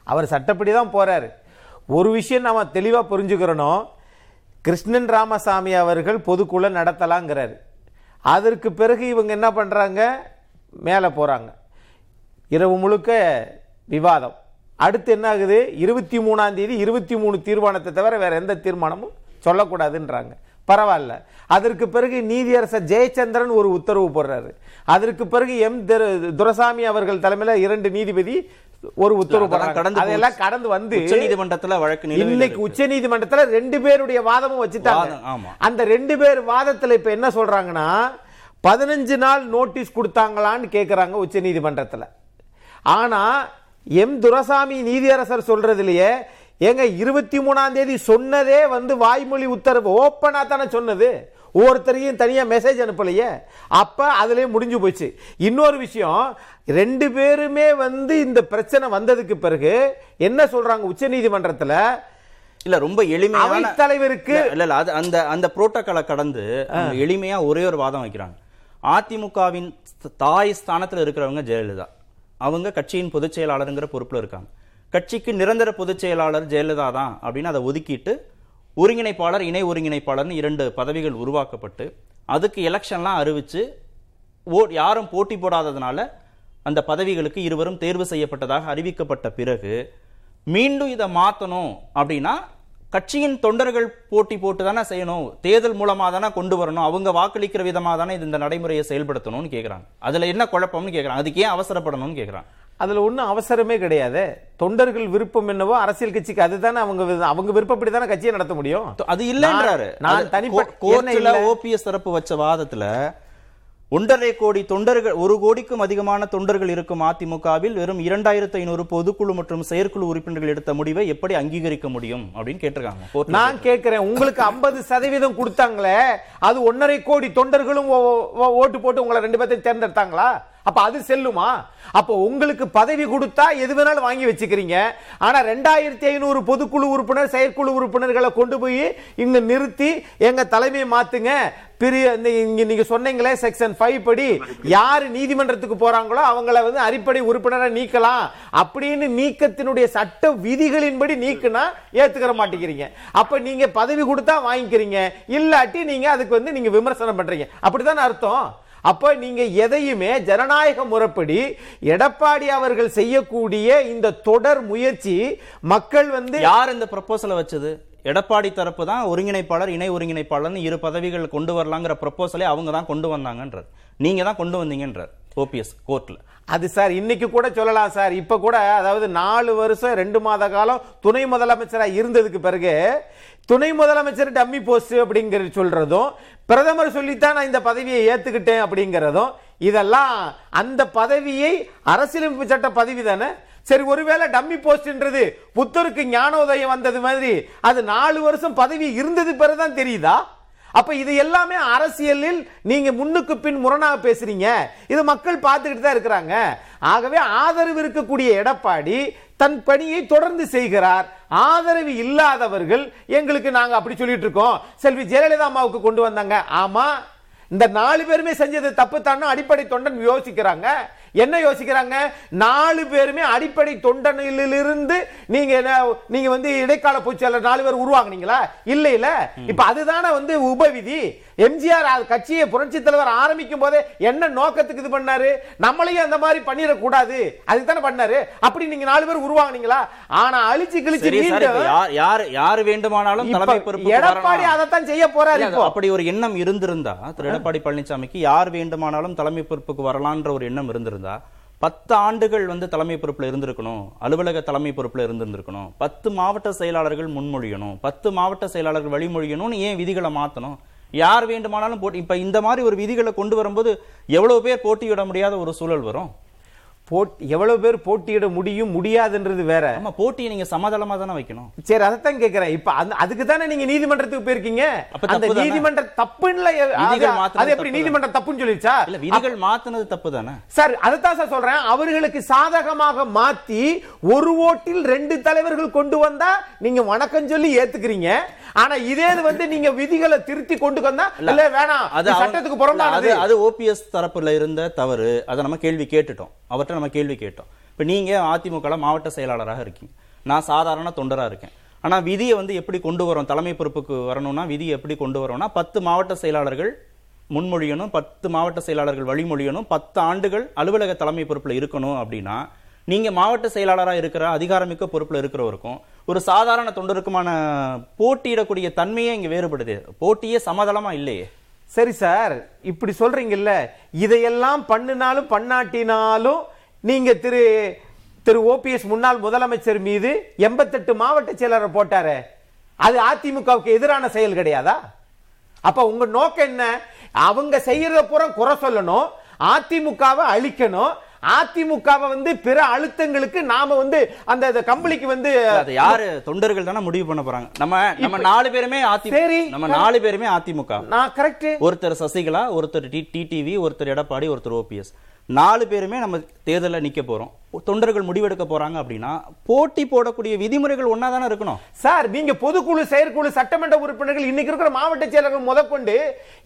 அவர் சட்டப்படி தான் போறாரு. ஒரு விஷயம் நாம தெளிவா புரிஞ்சுக்கிறணும். கிருஷ்ணன் ராமசாமி அவர்கள் பொதுக்குழு நடத்தலாங்கிறாரு. அதற்கு பிறகு இவங்க என்ன பண்ணுறாங்க மேலே போகிறாங்க இரவு முழுக்க விவாதம். அடுத்து என்ன ஆகுது? இருபத்தி மூணாம் தேதி இருபத்தி மூணு தீர்மானத்தை தவிர வேறு எந்த தீர்மானமும் சொல்லக்கூடாதுன்றாங்க. பரவாயில்ல. அதற்கு பிறகு நீதியரசர் ஜெயச்சந்திரன் ஒரு உத்தரவு போடுறாரு. அதற்கு பிறகு எம் துரசாமி அவர்கள் தலைமையில் இரண்டு நீதிபதி ஒரு உத்தரவு கடந்து அதெல்லாம். கடந்து வந்து உச்சநீதிமன்றத்துல வழக்கு இன்னைக்கு. உச்ச நீதிமன்றத்துல ரெண்டு பேருடைய வாதமும் வச்சுட்டாங்க. அந்த ரெண்டு பேர் வாதத்துல இப்ப என்ன சொல்றாங்கன்னா பதினஞ்சு நாள் நோட்டீஸ் கொடுத்தாங்களான்னு கேக்குறாங்க உச்ச நீதிமன்றத்துல ஆனா எம் துரசாமி நீதியரசர் சொல்றதுலயே ஏங்க இருபத்தி மூணாம் தேதி சொன்னதே வந்து வாய்மொழி உத்தரவு ஓப்பனா தானே சொன்னது ஒவ்வொருத்தரையும் தனியா மெசேஜ் அனுப்பலையே. அப்ப அதுலயே முடிஞ்சு போச்சு. இன்னொரு விஷயம் ரெண்டு பேருமே வந்து இந்த பிரச்சனை வந்ததுக்கு பிறகு என்ன சொல்றாங்க உச்ச நீதிமன்றத்துல? இல்ல ரொம்ப எளிமையான தலைவருக்கு இல்ல, இல்ல அது அந்த அந்த புரோட்டோக்காலை கடந்து அவங்க எளிமையா ஒரே ஒரு வாதம் வைக்கிறாங்க. அதிமுகவின் தாய் ஸ்தானத்துல இருக்கிறவங்க ஜெயலலிதா. அவங்க கட்சியின் பொதுச் செயலாளருங்கிற பொறுப்புல இருக்காங்க. கட்சிக்கு நிரந்தர பொதுச் செயலாளர் ஜெயலலிதா தான் அப்படின்னு அதை ஒதுக்கிட்டு ஒருங்கிணைப்பாளர் இணை ஒருங்கிணைப்பாளர்னு இரண்டு பதவிகள் உருவாக்கப்பட்டு அதுக்கு எலெக்ஷன்லாம் அறிவித்து ஓ யாரும் போட்டி போடாததுனால அந்த பதவிகளுக்கு இருவரும் தேர்வு செய்யப்பட்டதாக அறிவிக்கப்பட்ட பிறகு மீண்டும் இதை மாற்றணும் அப்படின்னா கட்சியின் தொண்டர்கள் போட்டி போட்டு தானே செய்யணும் தேர்தல் மூலமாக தானே கொண்டு வரணும் அவங்க வாக்களிக்கிற விதமாக தானே இந்த நடைமுறையை செயல்படுத்தணும்னு கேட்குறாங்க அதில் என்ன குழப்பம்னு கேட்குறாங்க அதுக்கு ஏன் அவசரப்படணும்னு கேட்குறாங்க அதுல ஒண்ணும் அவசரமே கிடையாது. தொண்டர்கள் விருப்பம் என்னவோ அரசியல் கட்சிக்கு அதுதானே அவங்க அவங்க விருப்பப்படி தானே கட்சியை நடத்த முடியும்? அது இல்லன்றாரு. நான் தனிப்பட்ட? ஓபிஎஸ் தரப்பு வச்ச வாதத்துல ஒன்றரை கோடி தொண்டர்கள் ஒரு கோடிக்கும் அதிகமான தொண்டர்கள் இருக்கும் அதிமுகவில் வெறும் இரண்டாயிரத்து ஐநூறு பொதுக்குழு மற்றும் செயற்குழு உறுப்பினர்கள் எடுத்த முடிவை எப்படி அங்கீகரிக்க முடியும் அப்படின்னு கேட்டிருக்காங்க. நான் கேட்கிறேன் உங்களுக்கு 50% சதவீதம் கொடுத்தாங்களே அது ஒன்னரை கோடி தொண்டர்களும் ஓட்டு போட்டு உங்களை ரெண்டு பேர்த்தையும் தேர்ந்தெடுத்தாங்களா? அப்ப அது செல்லுமா? அப்போ உங்களுக்கு பதவி கொடுத்தா எது வேணாலும் வாங்கி வச்சுக்கிறீங்க. ஆனா ரெண்டாயிரத்தி ஐநூறு பொதுக்குழு உறுப்பினர் செயற்குழு உறுப்பினர்களை கொண்டு போய் இங்க நிறுத்தி எங்க தலைமையை மாத்துங்க. பிரிய இந்த இங்க நீங்க சொன்னீங்களே செக்ஷன் ஃபைவ் படி யார் நீதிமன்றத்துக்கு போறாங்களோ அவங்கள வந்து அடிப்படை உறுப்பினரை நீக்கலாம். அப்படின்னு நீக்கத்தினுடைய சட்ட விதிகளின்படி நீக்குனா ஏத்துக்கிற மாட்டேங்கிறீங்க. அப்ப நீங்க பதவி கொடுத்தா வாங்கிக்கிறீங்க. இல்லாட்டி நீங்க அதுக்கு வந்து நீங்க விமர்சனம் பண்றீங்க. அப்படிதான் அர்த்தம்? அப்ப நீங்க எதையுமே ஜனநாயக முறைப்படி எடப்பாடி அவர்கள் செய்யக்கூடிய இந்த தொடர் முயற்சி மக்கள் வந்து யார் இந்த ப்ரப்போசலை வச்சது? எடப்பாடி தரப்பு தான் ஒருங்கிணைப்பாளர் இணை ஒருங்கிணைப்பாளர்னு இரு பதவிகள் கொண்டு வரலாங்கிற ப்ரப்போசலே அவங்க தான் கொண்டு வந்தாங்கன்றார். நீங்க தான் கொண்டு வந்தீங்கன்றார் ஓபிஎஸ் கோர்ட்ல அது சார் இன்னைக்கு கூட சொல்லலாம் சார். இப்ப கூட அதாவது நாலு வருஷம் ரெண்டு மாத காலம் துணை முதலமைச்சரா இருந்ததுக்கு பிறகு துணை முதலமைச்சர் டம்மி போஸ்ட் அப்படிங்கிறது சொல்றதும் பிரதமர் சொல்லித்தான் நான் இந்த பதவியை ஏத்துக்கிட்டேன் அப்படிங்கிறதும் இதெல்லாம் அந்த பதவியை அரசியலமைப்பு சட்ட பதவி தானே? சரி ஒருவேளை டம்மி போஸ்ட்ன்றது புத்தருக்கு ஞானோதயம் வந்தது மாதிரி அது நாலு வருஷம் பதவி இருந்தது பிறகுதான் தெரியுதா? அப்ப இது எல்லாமே அரசியலில் நீங்க முன்னுக்கு பின் முரணாக பேசுறீங்க. இது மக்கள் பார்த்துக்கிட்டு தான் இருக்கிறாங்க. ஆகவே ஆதரவு இருக்கக்கூடிய எடப்பாடி தன் பணியை தொடர்ந்து செய்கிறார். ஆதரவு இல்லாதவர்கள் எங்களுக்கு நாங்க அப்படி சொல்லிட்டு இருக்கோம். செல்வி ஜெயலலிதா அம்மாவுக்கு கொண்டு வந்தாங்க. ஆமா இந்த நாலு பேருமே செஞ்சது தப்பு தான் அடிப்படை தொண்டன் யோசிக்கிறாங்க. என்ன யோசிக்கிறாங்க? நாலு பேருமே அடிப்படை தொண்டனிலிருந்து நீங்க நீங்க வந்து இடைக்கால பொதுச்செயலர் நாலு பேர் உருவாக்குனீங்களா? இல்ல இல்ல. இப்ப அதுதானே வந்து உபவிதி. எம்ஜிஆர் கட்சியை புரட்சி தலைவர் ஆரம்பிக்கும் போதே என்ன நோக்கத்துக்கு இது பண்ணாரு? நம்மளையும் அந்த மாதிரி பண்ணிடக்கூடாது. அதுக்கு தானே பண்ணாரு? அப்படி நீங்க நாலு பேர் உருவாக்குனீங்களா? ஆனா அழிச்சு கிழிச்சு யார் யார் வேண்டுமானாலும் எடப்பாடி அதைத்தான் செய்ய போறாரு அப்படி ஒரு எண்ணம் இருந்திருந்தா திரு எடப்பாடி பழனிசாமிக்கு யார் வேண்டுமானாலும் தலைமை பொறுப்புக்கு வரலான்ற ஒரு எண்ணம் இருந்திருந்தா பத்து ஆண்டுகள் வந்து தலைமை பொறுப்புல இருந்திருக்கணும். அலுவலக தலைமை பொறுப்புல இருந்திருந்திருக்கணும். பத்து மாவட்ட செயலாளர்கள் முன்மொழியணும். பத்து மாவட்ட செயலாளர்கள் வழிமொழியணும்னு ஏன் விதிகளை மாற்றணும் யார் வேண்டுமானாலும் போட்டி இப்ப இந்த மாதிரி ஒரு விதிகளை கொண்டு வரும்போது எவ்வளவு பேர் போட்டியிட முடியாத ஒரு சூழல் வரும். போட் எவ்வளவு பேர் போட்டியிட முடியும் முடியாதுன்றது வேற. ஆமா போட்டியை நீங்க சமதளமா தானே வைக்கணும். சரி அதைத்தான் கேக்குறேன். இப்ப அந்த அதுக்கு தானே நீங்க நீதிமன்றத்துக்கு போயிருக்கீங்க? அந்த? நீதிமன்ற தப்புன்னு அது- எப்படி நீதிமன்றம் தப்புன்னு சொல்லிடுச்சா? இல்ல விதிகள் மாத்துனது தப்பு தானே? சார் அதைத்தான் சார் சொல்றேன். அவர்களுக்கு சாதகமாக மாத்தி ஒரு ஓட்டில் ரெண்டு தலைவர்கள் கொண்டு வந்தா நீங்க வணக்கம் சொல்லி ஏத்துக்கிறீங்க. ஆனா இதே வந்து நீங்க விதிகளை திருத்தி கொண்டு வந்தா இல்ல வேணாம். அது சட்டத்துக்கு புறம்பானது. அது ஓபிஎஸ் தரப்புல இருந்த தவறு அதை நம்ம கேள்வி கேட்டுட்டோம். அவர்ட்ட நம்ம கேள்வி கேட்டோம். இப்போ நீங்க அதிமுக மாவட்ட செயலாளராக இருக்கீங்க. நான் சாதாரண தொண்டராக இருக்கேன். ஆனால் விதியை வந்து எப்படி கொண்டு வரோம்? தலைமை பொறுப்புக்கு வரணும்னா விதியை எப்படி கொண்டு வரோம்னா பத்து மாவட்ட செயலாளர்கள் முன்மொழியணும் பத்து மாவட்ட செயலாளர்கள் வழிமொழியணும் பத்து ஆண்டுகள் அலுவலக தலைமை பொறுப்பில் இருக்கணும் அப்படின்னா நீங்கள் மாவட்ட செயலாளராக இருக்கிற அதிகாரமிக்க பொறுப்பில் இருக்கிறவருக்கும் ஒரு சாதாரண தொண்டருக்குமான போட்டியிடக்கூடிய தன்மையே இங்கே வேறுபடுது. போட்டியே சமதளமாக இல்லையே. சரி சார் இப்படி சொல்றீங்கல்ல இதையெல்லாம் பண்ணினாலும் பண்ணாட்டினாலும் நீங்க திரு திரு ஓபிஎஸ் முன்னாள் முதலமைச்சர் மீது எண்பத்தெட்டு மாவட்ட செயலரை போட்டாரு அது அதிமுகவுக்கு எதிரான செயல் கிடையாதா? அப்ப உங்க நோக்கம் என்ன? அவங்க செய்யறத பூரா குறை சொல்லணும் அதிமுகவை அழிக்கணும் அதிமுகவை வந்து பிற அழுத்தங்களுக்கு நாம வந்து அந்த கம்பளிக்கு வந்து அது யாரு? தொண்டர்கள் தானே முடிவு பண்ண போறாங்க. நம்ம நம்ம நாலு பேருமே சரி. நம்ம நாலு பேருமே அதிமுக. நான் கரெக்ட் ஒருத்தர் சசிகலா ஒருத்தர் டி டிடிவி ஒருத்தர் எடப்பாடி ஒருத்தர் ஓபிஎஸ் நாலு பேருமே நம்ம தேர்தலில் நிற்க போகிறோம் தொண்டர்கள் முடிவெடுக்க போறாங்க அப்படின்னா போட்டி போடக்கூடிய விதிமுறைகள் ஒன்னா தானே இருக்கணும்? சார் நீங்க பொதுக்குழு செயற்குழு சட்டமன்ற உறுப்பினர்கள் இன்னைக்கு இருக்கிற மாவட்ட செயலர்கள் முதற்கொண்டு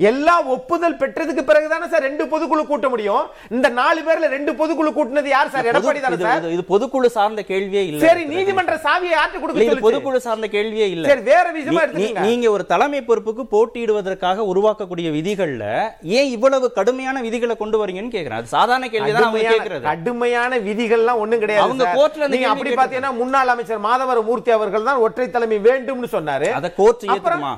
எல்லா ஒப்புதல் பெற்றதுக்கு பிறகுதானே சார் ரெண்டு பொதுக்குழு கூட்ட முடியும்? இந்த நாலு பேர்ல ரெண்டு பொதுக்குழு கூட்டினது யார் சார்? எடப்பாடி தானே இது- சார்? இது- பொதுக்குழு சார்ந்த கேள்வியே இல்ல சரி நீதிமன்ற சாவியை இல்ல, கொடுக்க? பொதுக்குழு சார்ந்த கேள்வியே இல்ல. சரி வேற விஷயமா எடுத்துக்கங்க. நீங்க ஒரு தலைமை பொறுப்புக்கு போட்டியிடுவதற்காக உருவாக்கக்கூடிய விதிகள்ல ஏன் இவ்வளவு கடுமையான விதிகளை கொண்டு வரீங்கன்னு கேக்குறேன். அது சாதாரண கேள்விதான் அவங்க கடுமையான- கேக்குறது. விதிகள்லாம் ஒண்ணும் கிடையாது அவங்க. கோர்ட்ல நீங்க அப்படி பாத்தீங்கன்னா முன்னாள் அமைச்சர் மாதவர மூர்த்தி அவர்கள் தான் ஒற்றை தலைமை வேண்டும்னு சொன்னாரு. அத கோர்ட் ஏத்துக்குமா?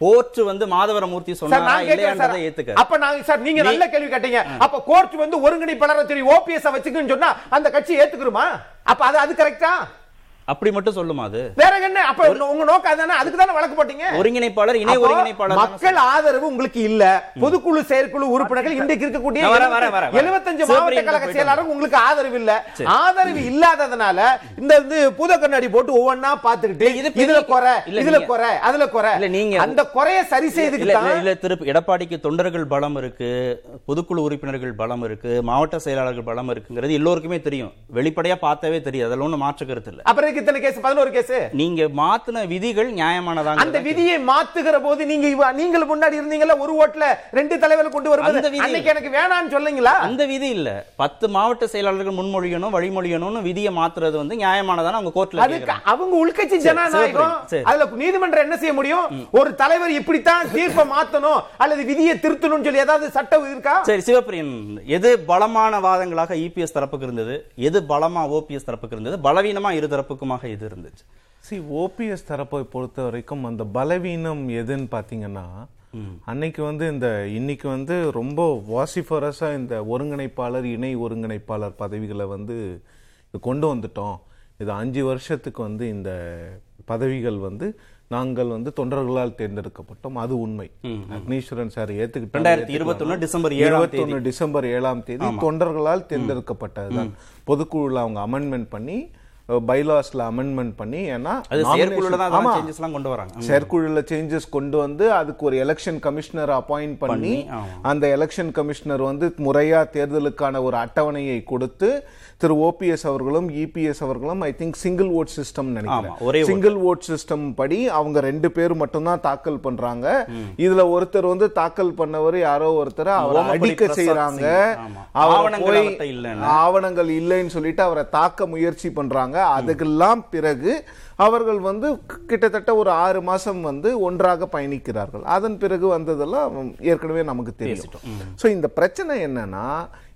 கோர்ட் வந்து மாதவரமூர்த்தி சார் சொன்னாரா இல்லையான்றதை ஏத்துக்க. அப்ப நாங்க சார் நீங்க நல்ல கேள்வி கேட்டீங்க. அப்ப கோர்ட் வந்து ஒருங்கிணைப்பாளர் திரு ஓபிஎஸ் வச்சுக்குன்னு சொன்னா அந்த கட்சி ஏத்துக்குருமா அப்ப அது அது கரெக்டா அப்படி மட்டும் சொல்லுமா அது? வேற என்ன? அப்ப உங்க நோக்கம் அதானே? அதுக்கு தானே வழக்கு போட்டீங்க? ஒருங்கிணைப்பாளர் இணை ஒருங்கிணைப்பாளர் மக்கள் ஆதரவு உங்களுக்கு இல்ல. பொதுக்குழு செயற்குழு உறுப்பினர்கள் இன்றைக்கு இருக்கக்கூடிய நான் வரேன், வரேன், வரேன். 75 சிவபிரியன் மாவட்ட கழக செயலாளர் உங்களுக்கு ஆதரவு இல்ல. ஆதரவு இல்லாததுனால இந்த வந்து பூத கண்ணாடி போட்டு ஒவ்வொன்னா பாத்துக்கிட்டு இதுல குறை இதுல குறை அதுல குறை. இல்ல, நீங்க- அந்த குறைய சரி செய்துக்கு இல்ல, திருப்பி எடப்பாடிக்கு தொண்டர்கள் பலம் இருக்கு பொதுக்குழு உறுப்பினர்கள் பலம் இருக்கு மாவட்ட செயலாளர்கள் பலம் இருக்குங்கிறது எல்லோருக்குமே தெரியும். வெளிப்படையா பார்த்தாவே தெரியும் அதுல ஒண்ணும் மாற்று கருத்து இல்ல. அப்புறம் இதுக்கு இத்தனை கேஸ் பதினோரு கேஸ். நீங்க மாத்துன விதிகள் நியாயமானதாங்க அந்த விதியை மாத்துகிற போது நீங்க நீங்கள் முன்னாடி இருந்தீங்கல்ல ஒரு ஓட்டுல ரெண்டு தலைவரை கொண்டு அந்த வருவது விதி- அன்னைக்கு எனக்கு வேணாம்னு சொல்லுங்களா? அந்த விதி இல்ல. பத்து மாவட்ட செயலாளர்கள் முன்மொழியணும் வழிமொழியணும்னு விதியை மாத்துறது வந்து நியாயமானதான அவங்க கோர்ட்ல அவங்க உள்கட்சி ஜனநாயகம். அதுல நீதிமன்றம் என்ன செய்ய முடியும்? ஒரு தலைவர் இப்படித்தான் தீர்ப்பை மாத்தணும் அல்லது விதியை திருத்தணும்னு சொல்லி ஏதாவது சட்டம் இருக்கா? சரி சிவப்பிரியன் எது பலமான வாதங்களாக இபிஎஸ் தரப்புக்கு இருந்தது? எது பலமா ஓபிஎஸ் தரப்புக்கு இருந்தது? பலவீனமா இரு தரப்புக்குமாக எது இருந்துச்சு. சி ஓபிஎஸ் தரப்பை பொறுத்த வரைக்கும் அந்த பலவீனம் எதுன்னு பார்த்தீங்கன்னா அன்னைக்கு வந்து இந்த இன்னைக்கு வந்து ரொம்ப வாசிஃபரஸா இந்த ஒருங்கிணைப்பாளர் இணை ஒருங்கிணைப்பாளர் பதவிகளை வந்து இது கொண்டு வந்துட்டோம். இது அஞ்சு வருஷத்துக்கு வந்து இந்த பதவிகள் வந்து நாங்கள் வந்து தொண்டர்களால் தேர்ந்தெடுக்கப்பட்டோம். அது உண்மை. அக்னீஸ்வரன் சார் ஏத்துக்கிட்டாங்க 2021 டிசம்பர் ஏழாம் தேதி. 21 டிசம்பர் ஏழாம் தேதி தொண்டர்களால் தேர்ந்தெடுக்கப்பட்டதுதான். பொதுக்குழுல அவங்க அமெண்ட்மெண்ட் பண்ணி பைலாஸ்ல அமெண்ட்மெண்ட் பண்ணி ஏன்னா அது செயற்குழுல தான் ஆமா. சேஞ்சஸ் எல்லாம் கொண்டு வராங்க செயற்குழுல சேஞ்சஸ் கொண்டு வந்து அதுக்கு ஒரு எலெக்ஷன் கமிஷனர் அப்பாயிண்ட் பண்ணி. அந்த எலெக்ஷன் கமிஷனர் வந்து முறையா தேர்தலுக்கான ஒரு அட்டவணையை கொடுத்து திரு ஓபிஎஸ் அவர்களும் இபிஎஸ் அவர்களும் I think single vote system நினைக்கிறேன். vote. சிங்கிள் ஓட் சிஸ்டம் படி அவங்க ரெண்டு பேர் மட்டும்தான் தாக்கல் பண்றாங்க. இதுல ஒருத்தர் வந்து தாக்கல் பண்ணவர் யாரோ ஒருத்தர் அவரை அடிக்க செய்யறாங்க ஆவணங்கள் இல்லைன்னு. சொல்லிட்டு அவரை தாக்க முயற்சி பண்றாங்க. அதுக்கெல்லாம் பிறகு அவர்கள் வந்து கிட்டத்தட்ட ஒரு ஆறு மாசம் வந்து ஒன்றாக பயணிக்கிறார்கள். அதன் பிறகு வந்ததெல்லாம் ஏற்கனவே நமக்கு தெரியும். சோ இந்த பிரச்சனை என்னன்னா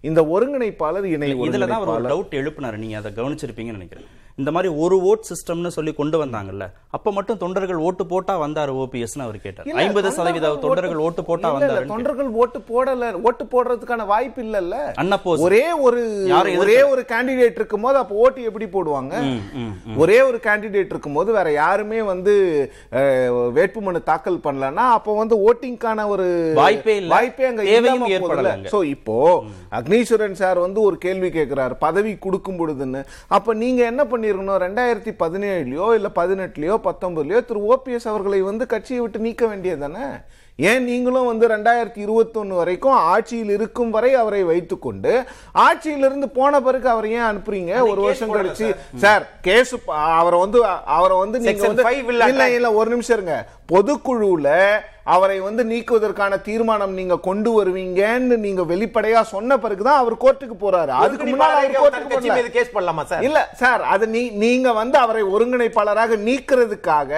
இந்த ஒருங்கிணைப்பாளர் இணை இதுல தான் ஒரு டவுட் எழுப்பினாரு. நீங்க அதை கவனிச்சிருப்பீங்கன்னு நினைக்கிறேன். இந்த மாதிரி ஒரு ஓட் சிஸ்டம்னு சொல்லி கொண்டு வந்தாங்கல்ல அப்ப மட்டும் தொண்டர்கள் ஓட்டு போட்டா வந்தாரு ஓபிஎஸ்னு அவர் கேட்டார். இல்ல, ஐம்பது சதவீத தொண்டர்கள் ஓட்டு போட்டா இல்ல, இல்ல, வந்தாரு தொண்டர்கள் ஓட்டு போடல ஓட்டு போடுறதுக்கான வாய்ப்பு இல்லல்ல. Unopposed. ஒரே ஒரு ஒரே ஒரு கேண்டிடேட் இருக்கும்போது அப்ப ஓட்டு எப்படி போடுவாங்க? ஒரே ஒரு கேண்டிடேட் இருக்கும்போது வேற யாருமே வந்து வேட்புமனு தாக்கல் பண்ணலன்னா அப்போ வந்து ஓட்டிங்கான ஒரு வாய்ப்பே இல்ல. வாய்ப்பே அங்க தேவையும் ஏற்படல. சோ இப்போ அக்னீஸ்வரன் சார் வந்து ஒரு கேள்வி கேட்கிறார் பதவி கொடுக்கும் பொழுதுன்னு. அப்ப நீங்க என்ன பண்ணிருக்கணும் ரெண்டாயிரத்தி பதினேழுலயோ இல்ல பதினெட்டுலயோ பத்தொன்பதுலயோ திரு ஓபிஎஸ் அவர்களை வந்து கட்சியை விட்டு நீக்க வேண்டியதுதானே ஏன் நீங்களும் வந்து ரெண்டாயிரத்தி இருபத்தொன்னு வரைக்கும் ஆட்சியில் இருக்கும் வரை அவரை வைத்துக்கொண்டு ஆட்சியிலிருந்து போன பிறகு அவரை ஏன் அனுப்புறீங்க? ஒரு வருஷம் கழிச்சு. சார். கேஸ் அவரை வந்து அவரை வந்து நீங்க வந்து இல்ல இல்ல ஒரு நிமிஷம் இருங்க. பொதுக்குழுல அவரை வந்து நீக்குவதற்கான தீர்மானம் நீங்க கொண்டு வருவீங்கன்னு நீங்க வெளிப்படையா சொன்ன பிறகுதான் அவர் கோர்ட்டுக்கு போறாரு. அதுக்கு முன்னாடி அவர் கோர்ட்டுக்கு கேஸ் பண்ணலாமா சார்? இல்ல சார் அது நீ நீங்க வந்து அவரை ஒருங்கிணைப்பாளராக நீக்கிறதுக்காக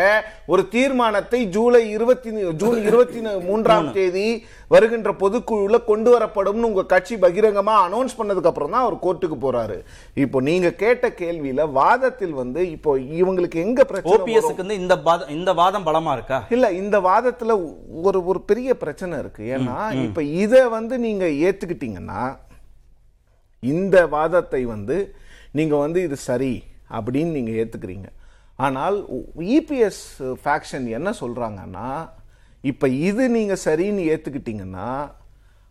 ஒரு தீர்மானத்தை ஜூலை இருபத்தி ஜூன் இருபத்தி மூன்றாம் தேதி வருகின்ற பொதுக்குழுல கொண்டு வரப்படும்னு உங்க கட்சி பகிரங்கமா அனௌன்ஸ் பண்ணதுக்கு அப்புறம் தான் அவர் கோர்ட்டுக்கு போறாரு. இப்போ நீங்க கேட்ட கேள்வியில வாதத்தில் வந்து இப்போ இவங்களுக்கு எங்க பிரச்சனை இந்த வாதம் இந்த வாதம் பலமா இருக்கா? இல்ல இந்த வாதத்துல ஒரு ஒரு பெரிய பிரச்சனை இருக்கு. ஏன்னா இப்ப இத வந்து நீங்க ஏத்துக்கிட்டீங்கன்னா இந்த வாதத்தை வந்து நீங்க வந்து இது சரி அப்படின்னு நீங்க ஏத்துக்கிறீங்க. ஆனால் இபிஎஸ் ஃபேக்ஷன் என்ன சொல்றாங்கன்னா இப்ப இது நீங்க சரின்னு ஏத்துக்கிட்டீங்கன்னா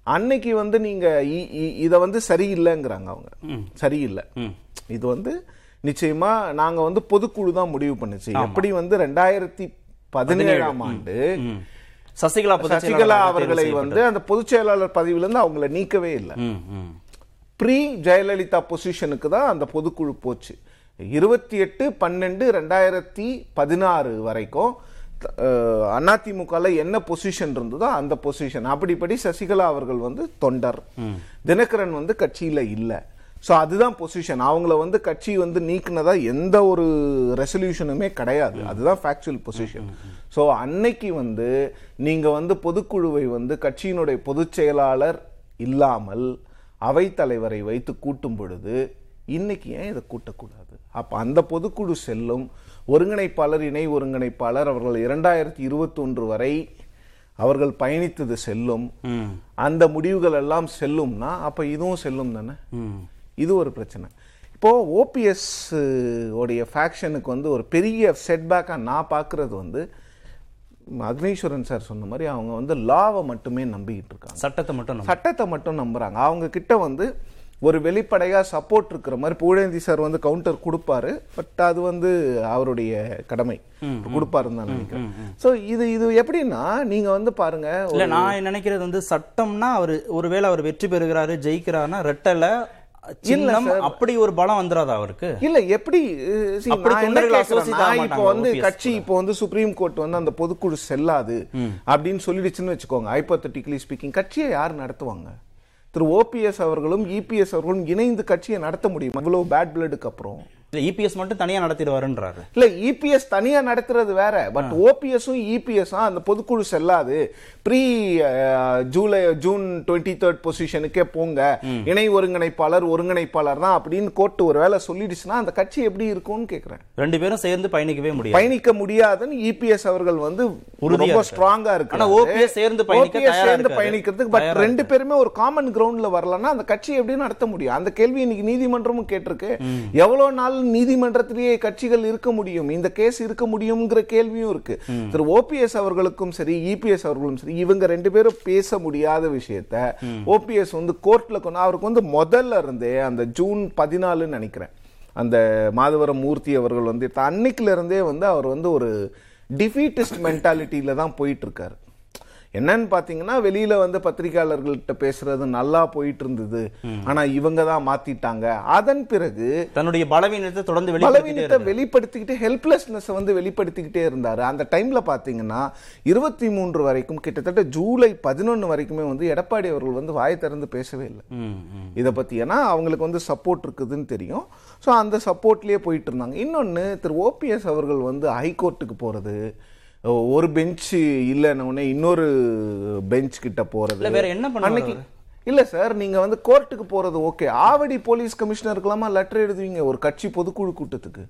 அன்னைக்கு வந்து நீங்க இ- இ- இத வந்து சரியில்லைங்கிறாங்க அவங்க. சரியில்லை. இது வந்து நிச்சயமா நாங்க வந்து பொதுக்குழு தான் முடிவு பண்ணுச்சு. எப்படி வந்து ரெண்டாயிரத்தி பதினேழாம் ஆண்டு சசிகலா சசிகலா அவர்களை வந்து அந்த பொதுச் செயலாளர் பதவியிலிருந்து அவங்கள நீக்கவே இல்லை. ப்ரீ ஜெயலலிதா பொசிஷனுக்கு தான் அந்த பொதுக்குழு போச்சு. இருபத்தி எட்டு பன்னெண்டு ரெண்டாயிரத்தி பதினாறு வரைக்கும் அஹ், அதிமுகல என்ன பொசிஷன் இருந்ததோ அந்த பொசிஷன் அப்படிப்படி சசிகலா அவர்கள் வந்து தொண்டர். தினகரன் வந்து கட்சியில இல்ல. சோ அதுதான் பொசிஷன் அவங்கள வந்து கட்சி வந்து நீக்குனதா எந்த ஒரு ரெசல்யூஷனுமே கிடையாது. அதுதான் ஃபேக்சுவல் பொசிஷன் சோ அன்னைக்கு வந்து நீங்க வந்து பொதுக்குழுவை வந்து கட்சியினுடைய பொதுச் செயலாளர் இல்லாமல் அவைத்தலைவரை வைத்து கூட்டும் பொழுது இன்னைக்கு ஏன் இதை கூட்டக்கூடாது? அப்ப அந்த பொதுக்குழு செல்லும் ஒருங்கிணைப்பாளர் இணை ஒருங்கிணைப்பாளர் அவர்கள் இரண்டாயிரத்தி இருபத்தி வரை அவர்கள் பயணித்தது செல்லும். அந்த முடிவுகள் எல்லாம் செல்லும்னா அப்ப இதுவும் செல்லும் தானே? இது ஒரு பிரச்சனை. இப்போ ஓபிஎஸ் உடைய ஃபேக்ஷனுக்கு வந்து ஒரு பெரிய செட்பேக்காக நான் பார்க்கறது வந்து அக்னீஸ்வரன் சார் சொன்ன மாதிரி அவங்க வந்து லாவை மட்டுமே நம்பிக்கிட்டு இருக்காங்க. சட்டத்தை மட்டும் சட்டத்தை மட்டும் நம்புறாங்க. அவங்க கிட்ட வந்து ஒரு வெளிப்படையா சப்போர்ட் இருக்கிற மாதிரி புகழேந்தி சார் வந்து கவுண்டர் கொடுப்பாரு. பட் அது வந்து அவருடைய கடமை. கொடுப்பாருன்னு தான் நினைக்கிறேன். சோ இது இது எப்படின்னா நீங்க வந்து பாருங்க இல்ல நான் நினைக்கிறது வந்து சட்டம்னா அவர் ஒருவேளை அவர் வெற்றி பெறுகிறாரு ஜெயிக்கிறாருன்னா ரெட்டல. அப்படி ஒரு பலம் வந்துடாதா அவருக்கு? இல்ல எப்படி இப்போ வந்து கட்சி இப்போ வந்து சுப்ரீம் கோர்ட் வந்து அந்த பொதுக்குழு செல்லாது அப்படின்னு சொல்லிடுச்சுன்னு வச்சுக்கோங்க ஹைப்போத்தட்டிக்கலி ஸ்பீக்கிங் கட்சியை யார் நடத்துவாங்க? திரு ஓபிஎஸ் அவர்களும் இபிஎஸ் அவர்களும் இணைந்து கட்சியை நடத்த முடியும்? இவ்வளவு பேட் பிளட்டுக்கு அப்புறம். இல்ல இபிஎஸ் மட்டும் தனியா நடத்திடுவாருன்றாரு. இல்ல இபிஎஸ் தனியா நடத்துறது வேற. பட் ஓபிஎஸும் இபிஎஸும் அந்த பொதுக்குழு செல்லாது. Pre July June twenty third பொசிஷனுக்கே போங்க. இணை ஒருங்கிணைப்பாளர் ஒருங்கிணைப்பாளர் தான் அப்படின்னு கோர்ட் ஒரு வேலை சொல்லிடுச்சுன்னா அந்த கட்சி எப்படி இருக்கும்னு கேக்குறேன். ரெண்டு பேரும் சேர்ந்து பயணிக்கவே முடியாது. பயணிக்க முடியாதுன்னு இபிஎஸ் அவர்கள் வந்து ரொம்ப. ஸ்ட்ராங்கா இருக்கு OPS சேர்ந்து பயணிக்க தயாரா சேர்ந்து. பயணிக்கிறதுக்கு பட் ரெண்டு பேருமே ஒரு காமன் கிரவுண்ட்ல வரலன்னா அந்த கட்சி எப்படி நடத்த முடியும்? அந்த கேள்வி இன்னைக்கு நீதிமன்றமும் கேட்டிருக்கு. எவ்வளவு நாள் நீதிமன்றத்திலேயே கட்சிகள் இருக்க முடியும்? இந்த கேஸ் இருக்க முடியுங்கிற கேள்வியும் இருக்கு. திரு ஓபிஎஸ் அவர்களுக்கும் சரி இபிஎஸ் அவர்களும் சரி இவங்க ரெண்டு பேரும் பேச முடியாத விஷயத்த ஓபிஎஸ் வந்து கோர்ட்ல கொண்டு அவருக்கு வந்து முதல்ல இருந்தே அந்த ஜூன் பதினாலுன்னு நினைக்கிறேன். அந்த மாதவரம் மூர்த்தி அவர்கள் வந்து அன்னைக்குல இருந்தே வந்து அவர் வந்து ஒரு டிஃபீட்டிஸ்ட் மென்டாலிட்டியில தான் போயிட்டு இருக்காரு. என்னன்னு பாத்தீங்கன்னா வெளியில வந்து பத்திரிகையாளர்கள்ட்ட பேசுறது நல்லா போயிட்டு இருந்தது ஆனா இவங்க தான் மாத்திட்டாங்க. அதன் பிறகு தன்னுடைய பலவீனத்தை தொடர்ந்து பலவீனத்தை. வெளிப்படுத்திக்கிட்டு ஹெல்ப்லெஸ்னஸ் வந்து வெளிப்படுத்திக்கிட்டே இருந்தாரு. அந்த டைம்ல பாத்தீங்கன்னா இருபத்தி மூன்று வரைக்கும் கிட்டத்தட்ட ஜூலை பதினொன்னு வரைக்குமே வந்து எடப்பாடி அவர்கள் வந்து வாய் திறந்து பேசவே இல்லை. இதை பத்தி ஏன்னா அவங்களுக்கு வந்து சப்போர்ட் இருக்குதுன்னு தெரியும். ஸோ அந்த சப்போர்ட்லயே போயிட்டு இருந்தாங்க இன்னொன்னு திரு ஓபிஎஸ் அவர்கள் வந்து ஹைகோர்ட்டுக்கு போறது ஒரு பெஞ்ச் இல்லைன்ன உடனே இன்னொரு பெஞ்ச் கிட்ட போறது. வேற என்ன அன்னைக்கு இல்ல சார் நீங்க வந்து கோர்ட்டுக்கு போறது ஓகே ஆவடி போலீஸ் கமிஷனருக்கெல்லாமா லெட்டர் எழுதுவீங்க? ஒரு கட்சி பொதுக்குழு கூட்டத்துக்கு.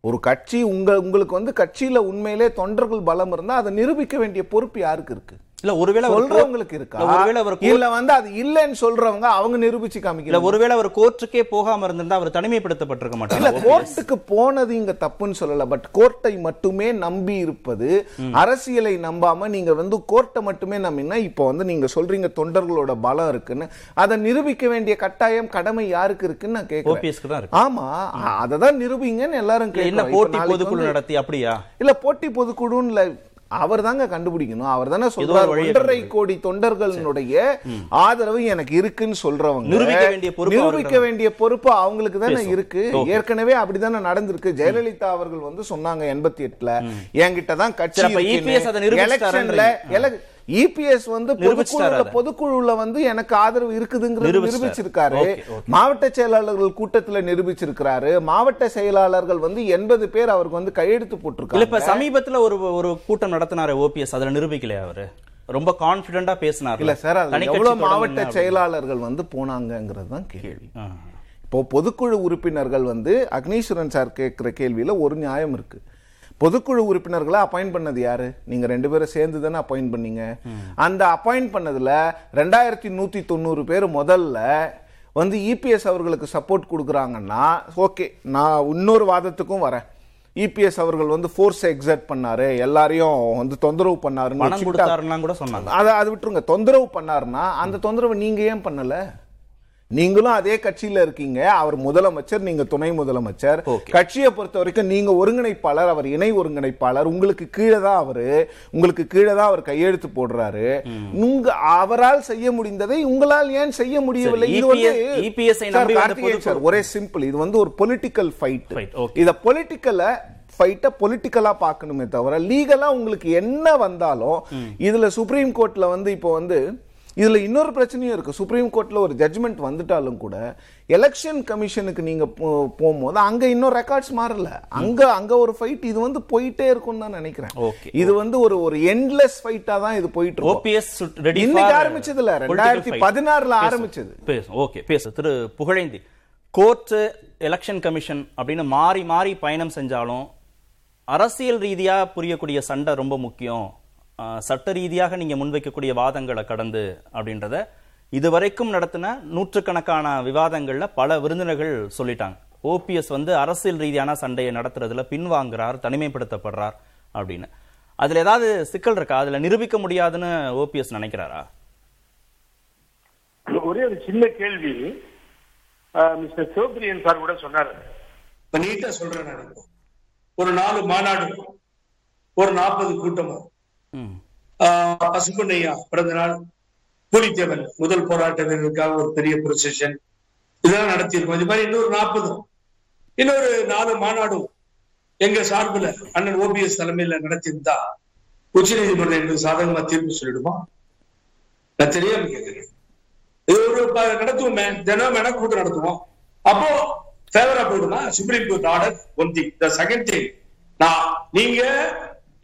ஒரு கட்சி உங்க உங்களுக்கு வந்து கட்சியில உண்மையிலே தொண்டர்கள் பலம் இருந்தா அதை நிரூபிக்க வேண்டிய பொறுப்பு யாருக்கு இருக்கு? இல்ல ஒருவேளை சொல்றவங்களுக்கு இருக்கா? இல்ல, ஒருவேளை அவர் இல்ல வந்து அது இல்லைன்னு சொல்றவங்க அவங்க நிரூபிச்சு இல்ல காமிக்கல ஒருவேளை அவர் கோர்ட்டுக்கே போகாம இருந்திருந்தா அவர் தனிமைப்படுத்தப்பட்டிருக்க இல்ல மாட்டார் கோர்ட்டுக்கு போனது இங்க தப்புன்னு சொல்லல பட் கோர்ட்டை மட்டுமே நம்பி இருப்பது அரசியலை நம்பாம நீங்க வந்து கோர்ட்டை மட்டுமே நம்பினா இப்போ வந்து நீங்க சொல்றீங்க தொண்டர்களோட பலம் இருக்குன்னு அதை நிரூபிக்க வேண்டிய கட்டாயம் கடமை யாருக்கு இருக்குன்னு நான் கேட்கிறேன் தான் ஆமா அததான் நிரூபிங்கன்னு எல்லாரும் இல்ல. இப்ப போட்டி பொதுக்குழு நடத்தி அப்படியா? இல்ல போட்டி பொதுக்குழுன்னு இல்ல அவர் தாங்க கண்டுபிடிக்கணும் அவர் தானே சொல்றாரு ஒன்றரை. கோடி தொண்டர்களுடைய ஆதரவு எனக்கு இருக்குன்னு சொல்றவங்க. நிரூபிக்க வேண்டிய பொறுப்பு அவங்களுக்கு தானே. இருக்கு. ஏற்கனவே அப்படிதானே நடந்திருக்கு. ஜெயலலிதா அவர்கள் வந்து சொன்னாங்க எண்பத்தி எட்டுல. என்கிட்ட தான் கட்சி நிரூபிச்சிட்டாருன்றீங்க. எலெக்ஷன்ல இபிஎஸ் வந்து நிரூபிச்சிட்டாரு பொதுக்குழுல. பொதுக்குழுல வந்து எனக்கு ஆதரவு இருக்குதுங்கிறது. நிரூபிச்சிருக்காரு. மாவட்ட செயலாளர்கள் கூட்டத்துல நிரூபிச்சிருக்கிறாரு. மாவட்ட செயலாளர்கள் வந்து எண்பது பேர் அவருக்கு வந்து கையெழுத்து இல்ல இப்ப போட்டிருக்காங்க சமீபத்துல ஒரு ஒரு கூட்டம் நடத்தினாரு ஓபிஎஸ் அதுல நிரூபிக்கலையா அவரு? ரொம்ப கான்பிடண்டா பேசினார் இல்ல சார் எவ்வளவு மாவட்ட செயலாளர்கள் வந்து போனாங்கங்கிறது தான் கேள்வி. இப்போ பொதுக்குழு உறுப்பினர்கள் வந்து அக்னீஸ்வரன் சார் கேட்கிற கேள்வியில ஒரு நியாயம் இருக்கு. பொதுக்குழு உறுப்பினர்களை அப்பாயிண்ட் பண்ணது யாரு? நீங்க ரெண்டு பேரும் சேர்ந்து தானே அப்பாயிண்ட் பண்ணீங்க. அந்த அப்பாயிண்ட் பண்ணதுல ரெண்டாயிரத்தி நூத்தி தொண்ணூறு பேர் முதல்ல வந்து இபிஎஸ் அவர்களுக்கு சப்போர்ட் கொடுக்குறாங்கன்னா ஓகே நான் இன்னொரு வாதத்துக்கும் வரேன். இபிஎஸ் அவர்கள் வந்து ஃபோர்ஸ் எக்ஸர்ட் பண்ணாரு. எல்லாரையும் வந்து தொந்தரவு பண்ணாருன்னு கூட சொன்னாங்க. அதை அது விட்டுருங்க. தொந்தரவு பண்ணாருன்னா அந்த தொந்தரவு நீங்க ஏன் பண்ணல? நீங்களும் அதே கட்சியில இருக்கீங்க. அவர் முதலமைச்சர் நீங்க துணை முதலமைச்சர். கட்சியை பொறுத்த வரைக்கும் நீங்க ஒருங்கிணைப்பாளர் அவர் இணை ஒருங்கிணைப்பாளர். உங்களுக்கு கீழே தான் அவரு. உங்களுக்கு கீழே தான் அவர் கையெழுத்து போடுறாரு. உங்க அவரால் செய்ய முடிந்ததை உங்களால் ஏன் செய்ய முடியவில்லை? இது வந்து பொதுக்குழு. சார், ஒரே சிம்பிள். இது வந்து ஒரு பொலிட்டிக்கல் ஃபைட். இத பொலிட்டிக்கலை ஃபைட்டை பொலிட்டிக்கலா பார்க்கணுமே தவிர லீகலா உங்களுக்கு என்ன வந்தாலும் இதுல சுப்ரீம் கோர்ட்ல வந்து இப்போ வந்து இதுல இன்னொரு பிரச்சனையும் இருக்கு. சுப்ரீம் கோர்ட்ல ஒரு ஜட்ஜ்மெண்ட் வந்துட்டாலும் கூட எலெக்ஷன் கமிஷனுக்கு நீங்க போ- போகும்போது அங்க இன்னும் ரெக்கார்ட்ஸ் மாறல. அங்க அங்க ஒரு ஃபைட் இது வந்து போயிட்டே இருக்கும்னு தான் நினைக்கிறேன். Okay, இது வந்து ஒரு ஒரு எண்ட்லெஸ் ஃபைட்டா தான் இது போயிட்டு ஓபிஎஸ் இன்னைக்கு ஆரம்பிச்சது இல்ல. ரெண்டாயிரத்தி பதினாறுல ஆரம்பிச்சது. பேசு ஓகே பேசு. Thiru Pugazhendhi court election commission அப்படின்னு மாறி மாறி பயணம் செஞ்சாலும் அரசியல் ரீதியா புரியக்கூடிய சண்டை ரொம்ப முக்கியம். சட்ட ரீதியாக நீங்க முன்வைக்கக்கூடிய வாதங்களை கடந்து அப்படின்றத இதுவரைக்கும் நடத்தின நூற்றுக்கணக்கான விவாதங்கள்ல பல விருந்தினர்கள் சொல்லிட்டாங்க. ஓபிஎஸ் வந்து அரசியல் ரீதியான சண்டையை நடத்துறதுல பின்வாங்குறார் தனிமைப்படுத்தப்படுறார் அப்படின்னு. அதுல ஏதாவது சிக்கல் இருக்கா? அதுல நிரூபிக்க முடியாதுன்னு ஓபிஎஸ் நினைக்கிறாரா? ஒரே ஒரு சின்ன கேள்வி. மிஸ்டர் சிவபிரியன் சார் கூட சொன்னாரு. நீட்டா சொல்றேன். ஒரு நாலு மாநாடு ஒரு நாற்பது கூட்டமும் ம். பிறந்த நாள் புலித்தேவன் முதல் போராட்ட வீரருக்காக ஒரு பெரிய ப்ரொசெஷன் இதெல்லாம் நடத்தியிருக்கோம். இது மாதிரி இன்னொரு நாற்பதும் இன்னொரு நாலு மாநாடும் எங்க சார்புல அண்ணன் ஓபிஎஸ் தலைமையில நடத்தியிருந்தா உச்ச நீதிமன்றம் எங்களுக்கு சாதகமா தீர்ப்பு சொல்லிடுமா? நான் தெரியாம கேட்கிறேன். இது ஒரு நடத்துவோமே. தினம் எனக்கு கூட்டம் நடத்துவோம். அப்போ ஃபேவரா போயிடுமா? Supreme court order one thing the second thing நான் நீங்க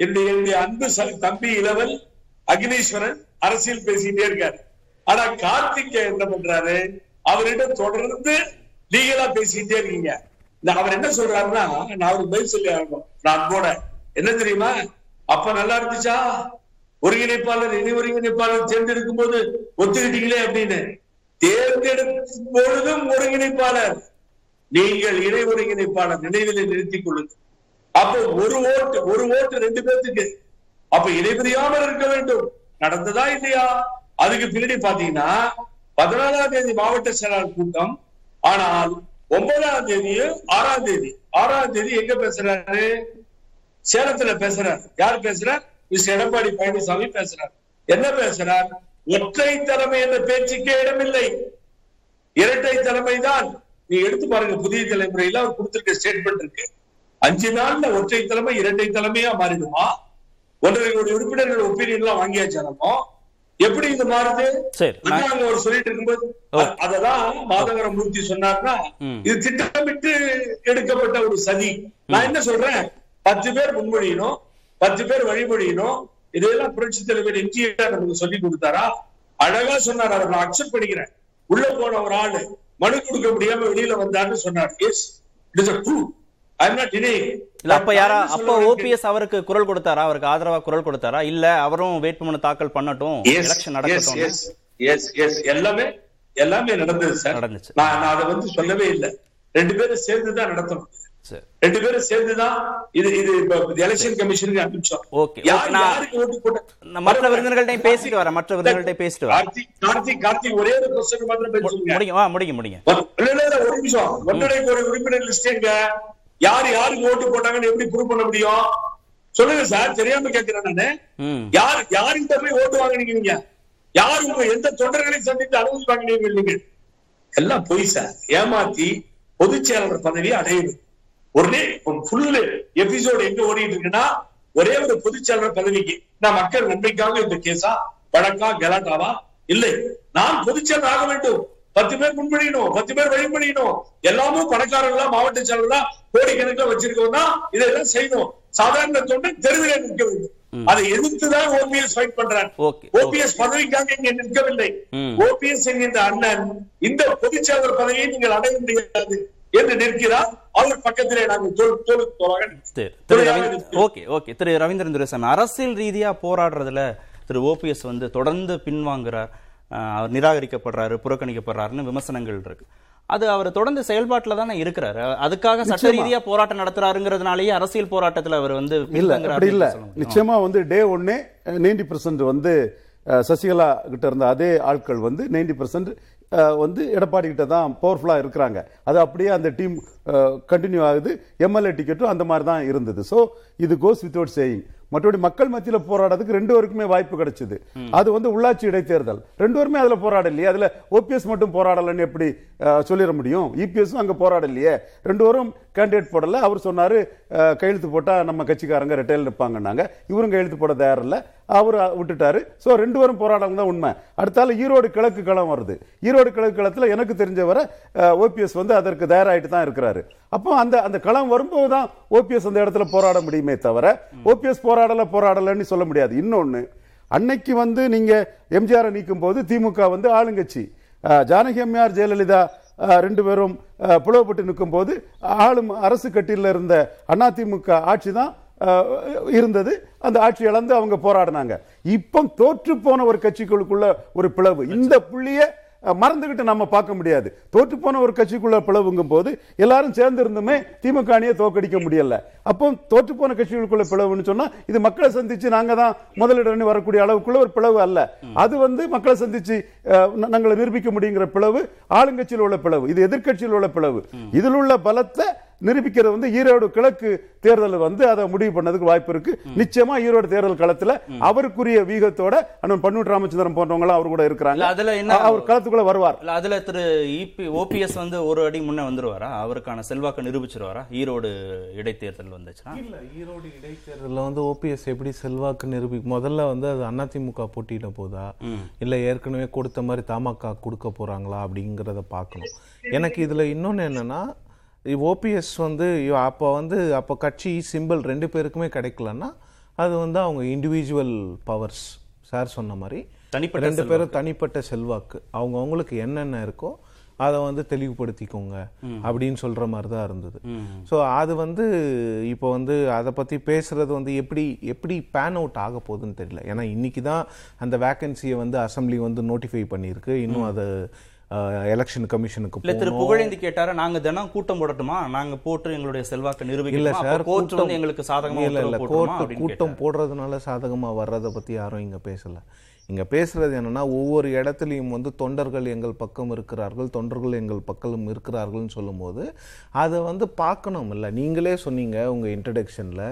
என்னுடைய அன்பு தம்பி இளவல் அக்னீஸ்வரன் அரசியல் பேசிட்டே இருக்காரு. ஆனா கார்த்திக் என்ன பண்றாரு? அவரிடம் தொடர்ந்து லீகலா பேசிட்டே இருக்கீங்க. அவர் என்ன சொல்றாருன்னா நான் அவருக்கு பதில் சொல்லி ஆகணும் நான் அன்போட என்ன தெரியுமா? அப்ப நல்லா இருந்துச்சா? ஒருங்கிணைப்பாளர் இணை ஒருங்கிணைப்பாளர் தேர்ந்தெடுக்கும் போது ஒத்துக்கிட்டீங்களே அப்படின்னு. தேர்ந்தெடுக்கும் பொழுதும் ஒருங்கிணைப்பாளர். நீங்கள் இணை ஒருங்கிணைப்பாளர் நினைவில் நிறுத்திக் கொள்ளுங்கள். அப்போ ஒரு ஓட்டு ஒரு ஓட்டு ரெண்டு பேர்த்துக்கு. அப்ப இடைபிரியாமல் இருக்க வேண்டும். நடந்ததா இல்லையா? அதுக்கு பின்னாடி பாத்தீங்கன்னா பதினாலாம் தேதி மாவட்ட செயலாளர் கூட்டம். ஆனால் ஒன்பதாம் தேதியும் ஆறாம் தேதி. ஆறாம் தேதி எங்க பேசுறாரு? சேலத்துல பேசுறாரு. யார் பேசுறார்? மிஸ் எடப்பாடி பழனிசாமி பேசுறார். என்ன பேசுறார்? ஒற்றை தலைமை என்ற பேச்சுக்கே இடமில்லை. இரட்டை தலைமைதான். நீ எடுத்து பாருங்க புதிய தலைமுறையில அவர் கொடுத்திருக்க ஸ்டேட்மெண்ட் இருக்கு. அஞ்சு நாள்ல ஒற்றை தலைமை இரட்டை தலைமையா மாறிடுமா? ஒன்றரை கோடி உறுப்பினர்கள் ஒப்பீனியன் எல்லாம் வாங்கியாச்சு நம்ம? எப்படி இது மாறுது? அங்க ஒரு சொல்லிட்டு இருக்கும்போது ஓ. அ- அததான் மாதவர மூர்த்தி சொன்னார்னா. இது திட்டமிட்டு எடுக்கப்பட்ட ஒரு சதி. நான் என்ன சொல்றேன்? பத்து பேர் முன்மொழியணும் பத்து பேர் வழிமொழியணும் இதையெல்லாம் புரட்சி தலைவர் எம்ஜிஆர் நமக்கு சொல்லி கொடுத்தாரா? அழகா சொன்னார் அவர் நான் அக்செப்ட் பண்ணிக்கிறேன். உள்ள போன ஒரு ஆளு மனு கொடுக்க முடியாம வெளியில வந்தாருன்னு சொன்னார். Yes it is true am not இல்ல அப்ப யாரா அப்ப ஓபிஎஸ் அவருக்கு குரல் கொடுத்தாரா? அவருக்கு ஆதரவா குரல் கொடுத்தாரா? இல்ல அவரும் வேட்புமனு தாக்கல் பண்ணட்டும்? எலெக்ஷன் நடக்கட்டும் எல்லாமே எல்லாமே நடந்தது சார் நடந்துச்சு. நான் அதை வந்து சொல்லவே இல்லை. ரெண்டு பேரும் சேர்ந்து தான் நடத்தணும் ரெண்டு பேரும் சேர்ந்துதான் இது இது எலெக்ஷன் கமிஷனுக்கு அனுப்பிச்சோம். நான் யாருக்கு ஓட்டு போட்ட மற்ற விருந்தினர்கள்ட்டையும் பேசிட்டு வரேன். மற்ற விருந்தினர்கள்ட்டையும் பேசிட்டு வரேன். கார்த்திக் கார்த்திக் கார்த்திக் ஒரே ஒரு கொஸ்டின் பேசுங்க முடியும் முடியும் முடியும். ஒரு நிமிஷம். ஒன்றரை கோடி உறுப்பினர் லிஸ்ட் எங்க? யார் யாருக்கு ஓட்டு போட்டாங்கன்னு எப்படி ப்ரூவ் பண்ண முடியும்? சொல்லுங்க சார் தெரியாம கேட்கிறேன் நானு. யார் யாருக்கிட்ட போய் ஓட்டு வாங்குனீங்க? யார் உங்க எந்த தொண்டர்களை சந்தித்து அனுமதி வாங்கினீங்க நீங்க எல்லாம் பொய் சார் ஏமாத்தி பொதுச் செயலாளர் பதவி அடையணும் ஒரே ஃபுல் எபிசோடு எங்க ஓடிட்டு இருக்குன்னா ஒரே ஒரு பொதுச் செயலாளர் பதவிக்கு. நான் மக்கள் நன்மைக்காக இந்த கேஸா வழக்கா கலாட்டாவா? இல்லை. நான் பொதுச் செயலர் ஆக வேண்டும். பத்து பேர் முன்மொழியணும் பத்து பேர் வழிமொழியணும். எல்லாமும் பணக்காரங்களா மாவட்ட செயலர்களா கோடிக்கணக்கில் வச்சிருக்கோம்னா இதெல்லாம் செய்யணும். சாதாரண தொண்டன் தெருவிலே நிற்க வேண்டும். அதை எதிர்த்துதான் ஓபிஎஸ் ஃபைட் Okay, ஓபிஎஸ் பதவிக்காக இங்க நிற்கவில்லை. ஓபிஎஸ் என்கின்ற அண்ணன் இந்த பொதுச்செயலர் பதவியை நீங்கள் அடைய முடியாது என்று நிற்கிறார். அவர் பக்கத்திலே நாங்கள். Okay okay. திரு ரவீந்திரன் துரைசாமி அரசியல் ரீதியா போராடுறதுல திரு ஓபிஎஸ் வந்து தொடர்ந்து பின்வாங்குறார். அவர் நிராகரிக்கப்படுறாரு புறக்கணிக்கப்படுறாருன்னு விமர்சனங்கள் இருக்கு. அது அவர் தொடர்ந்து செயல்பாட்டுல தானே இருக்கிறாரு. அதுக்காக சட்ட ரீதியா போராட்டம் நடத்துறாருங்கிறதுனாலயே அரசியல் போராட்டத்துல அவர் வந்து இல்ல அப்படி இல்ல. சொல்ல முடியும். நிச்சயமா வந்து டே ஒன்னே நைன்டி பர்சன்ட் வந்து சசிகலா கிட்ட இருந்த அதே ஆட்கள் வந்து நைன்டி பர்சன்ட் வந்து எடப்பாடி கிட்ட தான் பவர்ஃபுல்லா இருக்கிறாங்க. அது அப்படியே அந்த டீம் கண்டினியூ ஆகுது. எம்எல்ஏ டிக்கெட்டும் அந்த மாதிரி தான் இருந்தது. ஸோ இது கோஸ் வித்வுட் சேயிங் மற்றபடி மக்கள் மத்தியில போராடுறதுக்கு ரெண்டு பேருக்குமே வாய்ப்பு கிடைச்சது. அது வந்து உள்ளாட்சி இடைத்தேர்தல். ரெண்டு பேருமே அதுல போராடலையே அதுல ஓபிஎஸ் மட்டும் போராடலன்னு எப்படி சொல்லிட முடியும்? இபிஎஸ் அங்க போராடலையே ரெண்டு பேரும் கேண்டிடேட் போடல. அவர் சொன்னாரு கையெழுத்து போட்டா நம்ம கட்சிக்காரங்க ரெட்டையில் நிற்பாங்கன்னாங்க இவரும் கையெழுத்து போட தயார் இல்ல அவர் விட்டுட்டாரு. சோ ரெண்டு பேரும் போராடம் தான் உண்மை. அடுத்தால ஈரோடு கிழக்கு களம் வருது. ஈரோடு கிழக்கு களத்துல எனக்கு தெரிஞ்சவரை ஓபிஎஸ் வந்து அதற்கு தயாராயிட்டு தான் இருக்கிறாரு. அப்போ அந்த அந்த களம் வரும்போது தான் ஓபிஎஸ் அந்த இடத்துல போராட முடியுமே தவிர ஓபிஎஸ் போராடல போராடலன்னு சொல்ல முடியாது. இன்னொன்று அன்னைக்கு வந்து நீங்க எம்ஜிஆரை நீக்கும் போது திமுக வந்து ஆளுங்கட்சி. ஜானகி அம்மையார் ஜெயலலிதா ரெண்டு பேரும் பிளவுபட்டு நிற்கும் போது ஆளும் அரசு கட்டியில் இருந்த அதிமுக ஆட்சி தான் இருந்தது. அந்த ஆட்சி இழந்து அவங்க போராடினாங்க. இப்போ தோற்று போன ஒரு கட்சிகளுக்குள்ள ஒரு பிளவு. இந்த புள்ளிய மறந்துகிட்டு நம்ம பார்க்க முடியாது. தோற்று போன ஒரு கட்சிக்குள்ள பிளவுங்கும் போது எல்லாரும் சேர்ந்து இருந்துமே திமுக அணியை தோக்கடிக்க முடியல. அப்போ தோற்று போன கட்சிகளுக்குள்ள பிளவுன்னு சொன்னா இது மக்களை சந்திச்சு நாங்க தான் முதலிடம் வரக்கூடிய அளவுக்குள்ள ஒரு பிளவு அல்ல. அது வந்து மக்களை சந்திச்சு நாங்களை நிரூபிக்க முடியுங்கிற பிளவு ஆளுங்கட்சியில் உள்ள பிளவு இது எதிர்க்கட்சியில் உள்ள பிளவு. இதில் உள்ள பலத்தை நிரூபிக்கிறது வந்து ஈரோடு கிழக்கு தேர்தல் வந்து அதை முடிவு பண்ணதுக்கு வாய்ப்பு இருக்கு. நிச்சயமா ஈரோடு தேர்தல் களத்துல அவருக்குரிய வீகத்தோட அண்ணன் பன்னூர் ராமச்சந்திரன் போன்றவங்க எல்லாம் அவர் கூட இருக்கிறாங்க. இல்ல, அதுல என்ன- அவர் களத்துக்குள்ள வருவார். இல்ல அதுல திரு இபி ஓபிஎஸ் வந்து ஒரு அடி முன்ன வந்துருவாரா? அவருக்கான செல்வாக்கு நிரூபிச்சிருவாரா? ஈரோடு இடைத்தேர்தல் வந்துச்சுன்னா? இல்ல ஈரோடு இடைத்தேர்தலில் வந்து ஓபிஎஸ் எப்படி செல்வாக்கு நிரூபி முதல்ல வந்து அது அதிமுக போட்டியிட போதா? இல்ல ஏற்கனவே கொடுத்த மாதிரி தமாக கொடுக்க போறாங்களா அப்படிங்கிறத பார்க்கணும். எனக்கு இதுல இன்னொன்னு என்னன்னா ஓபிஎஸ் வந்து அப்போ வந்து அப்போ கட்சி சிம்பிள் ரெண்டு பேருக்குமே கிடைக்கலன்னா அது வந்து அவங்க இண்டிவிஜுவல் பவர்ஸ் சார் சொன்ன மாதிரி. தனிப்பட்ட ரெண்டு. பேரும் தனிப்பட்ட செல்வாக்கு. அவங்க அவங்களுக்கு என்னென்ன இருக்கோ அதை வந்து தெளிவுபடுத்திக்கோங்க அப்படின்னு சொல்ற மாதிரி தான் இருந்தது ஸோ அது வந்து இப்போ வந்து அதை பத்தி பேசுறது வந்து எப்படி எப்படி பேன் அவுட் ஆக போகுதுன்னு தெரியல. ஏன்னா இன்னைக்கு தான் அந்த வேகன்சியை வந்து அசெம்பிளி வந்து நோட்டிஃபை பண்ணியிருக்கு. இன்னும் அது எலெக்ஷன் கமிஷனுக்கு இல்ல திரு. புகழேந்தி கேட்டாரா நாங்க தினம் கூட்டம் போடட்டுமா? நாங்க போட்டு எங்களுடைய செல்வாக்கு இல்ல நிரூபிக்கலாமா சார் கோர்ட் வந்து எங்களுக்கு சாதகமா இல்ல இல்ல கோர்ட் கூட்டம். போடுறதுனால சாதகமா வர்றதை பத்தி யாரும் இங்க பேசல. இங்க பேசுறது என்னன்னா ஒவ்வொரு இடத்துலையும் வந்து தொண்டர்கள் எங்கள் பக்கம் இருக்கிறார்கள் தொண்டர்கள் எங்கள் பக்கம் இருக்கிறார்கள்னு சொல்லும்போது அதை வந்து பார்க்கணும் இல்ல நீங்களே சொன்னீங்க உங்க இன்ட்ரடக்ஷன்ல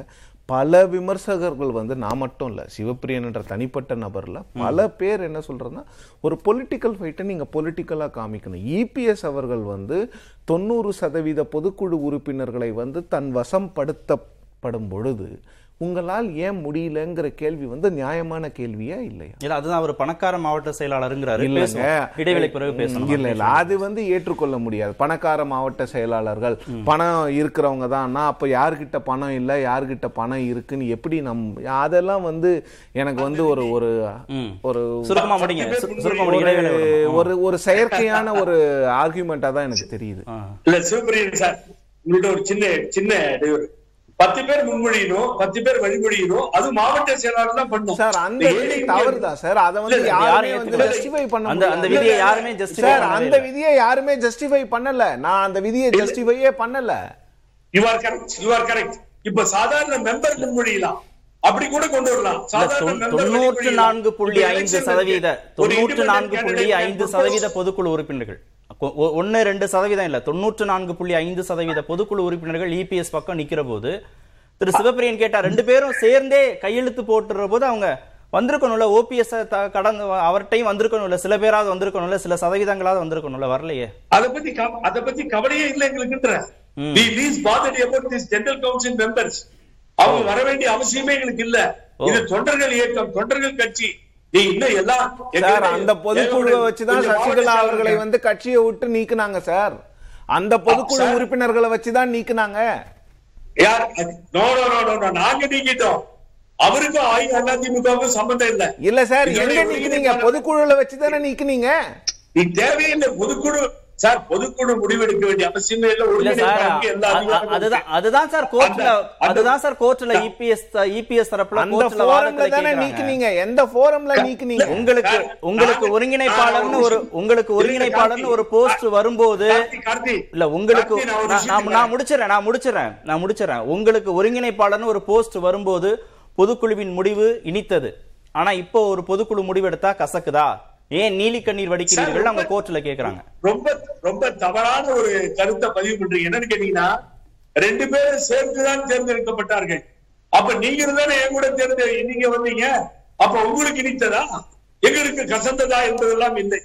பல விமர்சகர்கள் வந்து நான் மட்டும் இல்ல சிவப்பிரியன் என்ற தனிப்பட்ட நபர்ல பல பேர் என்ன சொல்றதுன்னா ஒரு பொலிட்டிக்கல் ஃபைட்டை நீங்க பொலிட்டிக்கலா காமிக்கணும். இபிஎஸ் அவர்கள் வந்து தொண்ணூறு சதவீத பொதுக்குழு உறுப்பினர்களை வந்து தன் வசப்படுத்தப்படும் பொழுது உங்களால் ஏன் முடியலங்கிற கேள்வி வந்து நியாயமான கேள்வியா இல்லையா? இல்ல அதுதான் அவர் பணக்கார மாவட்ட செயலாளருங்கிறாரு. இல்லைங்க. இடைவேளை பிறகு பேசணும். இல்ல இல்ல. அது வந்து ஏற்றுக்கொள்ள முடியாது. பணக்கார மாவட்ட செயலாளர்கள் பணம் இருக்கிறவங்க தான். அப்ப யார்கிட்ட பணம் இல்ல யார்கிட்ட பணம் இருக்குன்னு எப்படி நம் அதெல்லாம் வந்து எனக்கு வந்து ஒரு ஒரு. ஒரு ஒரு-. ஒரு ஒரு செயற்கையான ஒரு ஆர்குமெண்டா தான் எனக்கு தெரியுது. இல்ல சிவபிரியன் சார் உங்கள்ட்ட ஒரு சின்ன சின்ன பத்து பேர் முன்மொழியணும் பத்து பேர் வழிமொழியணும் அது மாவட்ட செயலாளர் தான் பண்ணும். சார் அந்த விதி ஏழை தவறு தான் சார்? அதை வந்து யாருமே வந்து. ஜஸ்டிஃபை பண்ண அந்த அந்த. விதியை யாருமே ஜஸ்டிஃபை சார் அந்த விதியை யாருமே ஜஸ்டிஃபை பண்ணல. நான் அந்த விதியை ஜஸ்டிஃபையே பண்ணல. You are correct you are correct இப்ப சாதாரண மெம்பர் முன்மொழியலாம். அப்படி கூட கொண்டு வரலாம். தொண்ணூற்று. நான்கு புள்ளி ஐந்து சதவீத தொண்ணூற்று நான்கு புள்ளி ஐந்து சதவீத. பொதுக்குழு உறுப்பினர்கள். கொ- ஒ- ஒண்ணு ரெண்டு சதவீதம் இல்ல. தொண்ணூற்று நான்கு புள்ளி ஐந்து சதவீத பொதுக்குழு உறுப்பினர்கள் இபிஎஸ் பக்கம் நிக்கிற போது திரு சிவபிரியன் கேட்டா ரெண்டு பேரும் சேர்ந்தே கையெழுத்து போட்டுற போது அவங்க வந்திருக்கணும்ல ஓபிஎஸ் கடந்து அவர்கிட்டையும் வந்திருக்கணும்ல சில பேராவது வந்திருக்கணும்ல சில சதவீதங்களாவது வந்திருக்கணும்ல வரலையே? அத பத்தி அத பத்தி கவலையே இல்லை எங்களுக்குன்ற we least bothered about this general council members. அவங்க வர வேண்டிய அவசியமே எங்களுக்கு இல்ல. இது தொண்டர்கள் இயக்கம் தொண்டர்கள் கட்சி. அந்த பொதுக்குழுவை வச்சுதான் சசிகலா அவர்களை. வந்து கட்சியை விட்டு நீக்குனாங்க சார். அந்த பொதுக்குழு. உறுப்பினர்களை வச்சுதான் நீக்குனாங்க. நாங்க நீக்கிட்டோம். அவருக்கும் அதிமுகவுக்கும் சம்பந்தம் இல்ல. இல்ல சார். எங்க நீக்குனீங்க? பொதுக்குழுல வச்சுதானே நீக்குனீங்க? நீ தேவையில்லை. பொதுக்குழு சார் பொதுக்குழு முடிவெடுக்க வேண்டிய அவசியமே இல்ல. அதுதான். அதுதான் சார் கோர்ட்ல அதுதான் சார் கோர்ட்ல இபிஎஸ் இபிஎஸ் தரப்புல அந்த கோர்ட்ல வாதத்துல தானே நீக்குனீங்க? எந்த போரம்ல நீக்குனீங்க? உங்களுக்கு உங்களுக்கு ஒருங்கிணைப்பாளர்னு ஒரு உங்களுக்கு ஒருங்கிணைப்பாளர்னு ஒரு போஸ்ட் வரும்போது இல்ல உங்களுக்கு நான் நான் விஷயம் நான் முடிச்சிடறேன் நான் முடிச்சிடறேன் நான் முடிச்சிடறேன் உங்களுக்கு ஒருங்கிணைப்பாளர்னு ஒரு போஸ்ட் வரும்போது பொதுக்குழுவின் முடிவு இனித்தது. ஆனா இப்போ ஒரு பொதுக்குழு முடிவெடுத்தா கசக்குதா? ஏன் நீலி கண்ணீர் வடிக்கிறீர்கள்? அவங்க கோர்ட்ல கேக்குறாங்க. ரொம்ப ரொம்ப தவறான ஒரு கருத்தை பதிவு பண்றீங்க. என்னன்னு கேட்டீங்கன்னா ரெண்டு பேரும் சேர்ந்துதான் தேர்ந்தெடுக்கப்பட்டார்கள். அப்ப நீங்க தானே என் கூட தேர்ந்து நீங்க வந்தீங்க? அப்ப உங்களுக்கு இனித்ததா? எங்களுக்கு கசந்ததா என்பதெல்லாம் இல்லை.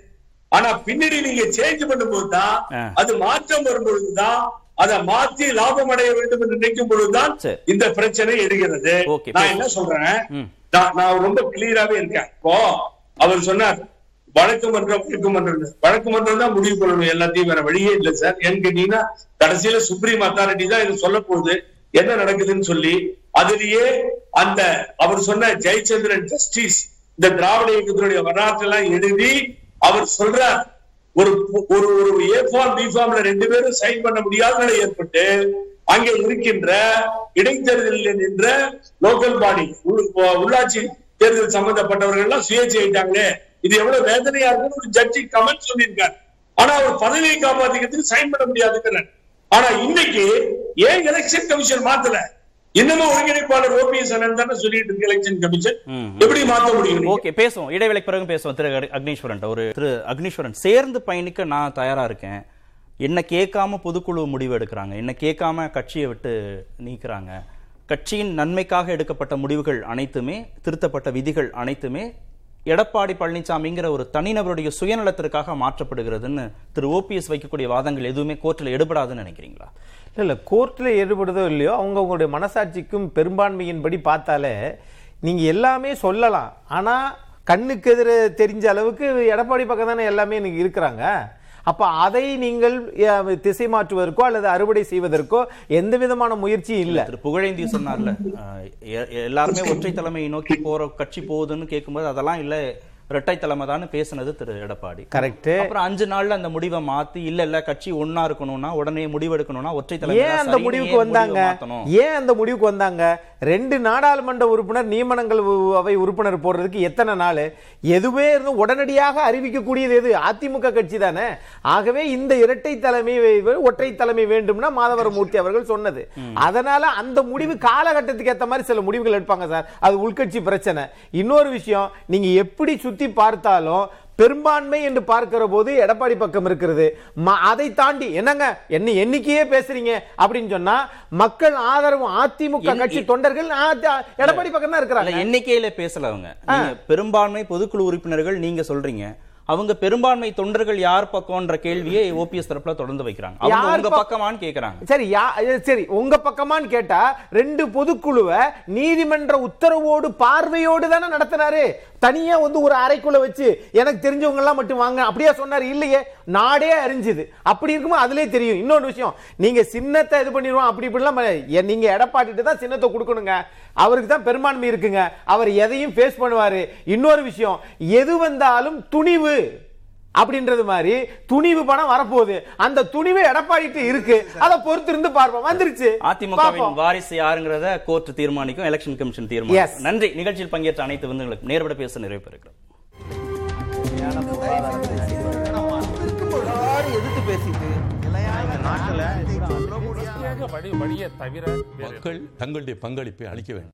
ஆனா பின்னாடி நீங்க சேஞ்ச் பண்ணும்போது தான். அது மாற்றம் வரும்பொழுதுதான் அதை மாத்தி லாபம் அடைய வேண்டும் என்று நினைக்கும் பொழுதுதான். இந்த பிரச்சனை Okay, நான். என்ன சொல்றேன்? நான் ரொம்ப கிளியராவே இருக்கேன். இப்போ அவர் சொன்னார் வழக்கு மன்றம் வழக்கு மன்றம். வழக்கு மன்றம் தான் முடிவு பண்ணணும் எல்லாத்தையும் வேற வழியே இல்லை சார். ஏன்னு கேட்டீங்கன்னா கடைசியில சுப்ரீம் அத்தாரிட்டி தான் இது சொல்ல போகுது. என்ன நடக்குதுன்னு சொல்லி அதுலயே அந்த அவர் சொன்ன ஜெயச்சந்திரன் ஜஸ்டிஸ் இந்த திராவிட இயக்கத்தினுடைய வரலாற்று எல்லாம் எழுதி அவர் சொல்றார் ஒரு ஒரு ஒரு ஏ ஃபார்ம் பி ஃபார்ம்ல ரெண்டு பேரும் சைன் பண்ண முடியாத நிலை ஏற்பட்டு அங்கே இருக்கின்ற இடைத்தேர்தலில் நின்ற லோக்கல் பாடி உள்ளாட்சி தேர்தல் சம்பந்தப்பட்டவர்கள் எல்லாம் சுயேட்சை ஆயிட்டாங்களே. இது எவ்வளவு வேதனையா இருக்குன்னு ஒரு ஜட்ஜி கமெண்ட் சொல்லியிருக்காரு. ஆனா அவர் பதவியை காப்பாத்திக்கிறதுக்கு சைன் பண்ண முடியாதுங்கிறார். ஆனா இன்னைக்கு ஏன் எலெக்ஷன் கமிஷன் மாத்தல? இன்னமும் ஒருங்கிணைப்பாளர் ஓபிஎஸ் அண்ணன் தானே சொல்லிட்டு இருக்கு எலெக்ஷன் கமிஷன். எப்படி மாத்த முடியும்? ஓகே பேசுவோம். இடைவேளைக்கு பிறகு பேசுவோம் திரு அக்- அக்னீஸ்வரன் ஒரு திரு அக்னீஸ்வரன் சேர்ந்து பயணிக்க நான் தயாரா இருக்கேன். என்ன கேட்காம பொதுக்குழு முடிவு எடுக்கிறாங்க. என்ன கேட்காம கட்சியை விட்டு நீக்குறாங்க. கட்சியின் நன்மைக்காக எடுக்கப்பட்ட முடிவுகள் அனைத்துமே திருத்தப்பட்ட விதிகள் அனைத்துமே எடப்பாடி பழனிசாமிங்கிற ஒரு தனிநபருடைய சுயநலத்திற்காக மாற்றப்படுகிறதுன்னு திரு ஓபிஎஸ் வைக்கக்கூடிய வாதங்கள் எதுவுமே கோர்ட்டில் எடுபடாதுன்னு நினைக்கிறீங்களா? இல்லை இல்லை கோர்ட்டில் ஈடுபடுதோ இல்லையோ அவங்கவுங்களுடைய மனசாட்சிக்கும் பெரும்பான்மையின்படி பார்த்தாலே நீங்கள் எல்லாமே சொல்லலாம். ஆனால் கண்ணுக்கு எதிர தெரிஞ்ச அளவுக்கு எடப்பாடி பக்கம் தானே எல்லாமே இன்னைக்கு இருக்கிறாங்க. அப்ப அதை நீங்கள் அஹ், திசை மாற்றுவதற்கோ அல்லது அறுவடை செய்வதற்கோ எந்த விதமான முயற்சியும் இல்ல. புகழேந்தி சொன்னார்ல அஹ், எ- எல்லாருமே ஒற்றை தலைமையை நோக்கி போற கட்சி போகுதுன்னு கேட்கும்போது அதெல்லாம் இல்ல. இரட்டை தலைமை தான் பேசுனது திரு எடப்பாடி. கரெக்ட் அப்புறம் அஞ்சு நாள்ல அந்த முடிவை மாத்தி இல்ல இல்ல கட்சி ஒன்னா இருக்கணும்னா உடனே முடிவெடுக்கணும்னா ஒற்றை தலைமை ஏன் அந்த முடிவுக்கு வந்தாங்க? முடிவை? ஏன் அந்த முடிவுக்கு வந்தாங்க? ரெண்டு நாடாளுமன்ற உறுப்பினர் நியமனங்கள் அவை உறுப்பினர் போடுறதுக்கு எத்தனை நாள்? எதுவே இருந்து உடனடியாக அறிவிக்கக்கூடியது எது? அதிமுக கட்சி தானே? ஆகவே இந்த இரட்டை தலைமை ஒற்றை தலைமை வேண்டும்னா மாதவரமூர்த்தி அவர்கள் சொன்னது. அதனால அந்த முடிவு காலகட்டத்துக்கு ஏத்த மாதிரி சில முடிவுகள் எடுப்பாங்க சார். அது உள்கட்சி பிரச்சனை. இன்னொரு விஷயம் நீங்க எப்படி சுத்தி பார்த்தாலும் பெரும்பான்மை என்று பார்க்கிற போது எடப்பாடி பக்கம் இருக்கிறது. அதை தாண்டி என்னங்க என்ன எண்ணிக்கையே பேசுறீங்க அப்படின்னு சொன்னா மக்கள் ஆதரவு அதிமுக கட்சி தொண்டர்கள் எடப்பாடி பக்கம் தான் இருக்கிறாங்க. எண்ணிக்கையில பேசல அவங்க. பெரும்பான்மை பொதுக்குழு உறுப்பினர்கள் நீங்க சொல்றீங்க. அவங்க பெரும்பான்மை தொண்டர்கள் யார் பக்கம்ன்ற கேள்வியை ஓபிஎஸ் தரப்புல தொடர்ந்து வைக்கிறாங்க. அவங்க உங்க பக்- பக்கமான்னு கேக்குறாங்க. சரி சரி உங்க பக்கமான்னு கேட்டா ரெண்டு பொதுக்குழுவை நீதிமன்ற உத்தரவோடு பார்வையோடு தானே நடத்தினாரு. தனியா வந்து ஒரு அறைக்குள்ள வச்சு எனக்கு தெரிஞ்சவங்க எல்லாம் மட்டும் வாங்க அப்படியே சொன்னாரு? இல்லையே. நாடே அறிஞ்சுது. அப்படி இருக்கும்போது அதுலயே தெரியும். இன்னொரு விஷயம் நீங்க சின்னத்தை இது பண்ணிடுவோம் அப்படி இப்படிலாம் நீங்க எடப்பாடிட்டு தான் சின்னத்தை கொடுக்கணுங்க. அவருக்கு தான் பெரும்பான்மை இருக்குங்க. அவர் எதையும் ஃபேஸ் பண்ணுவாரு. இன்னொரு விஷயம் எது வந்தாலும் துணிவு அப்படின்றது மாதிரி துணிவு பணம் வரப்போகுது. அந்த துணிவு எடப்பாடிட்டு இருக்கு. அதை பொறுத்து இருந்து பார்ப்போம். வந்துருச்சு. பார்ப்போம். வாரிசு யாருங்கிறத கோர்ட் தீர்மானிக்கும் எலெக்ஷன் கமிஷன். தீர்மானிக்கும். நன்றி. நிகழ்ச்சியில் பங்கேற்ற அனைத்து விருந்துகளுக்கும் நேர்பட பேச நிறைவு பெறுகிறோம். தவிர வேறு மக்கள் தங்களுடைய பங்களிப்பை அளிக்க வேண்டும்.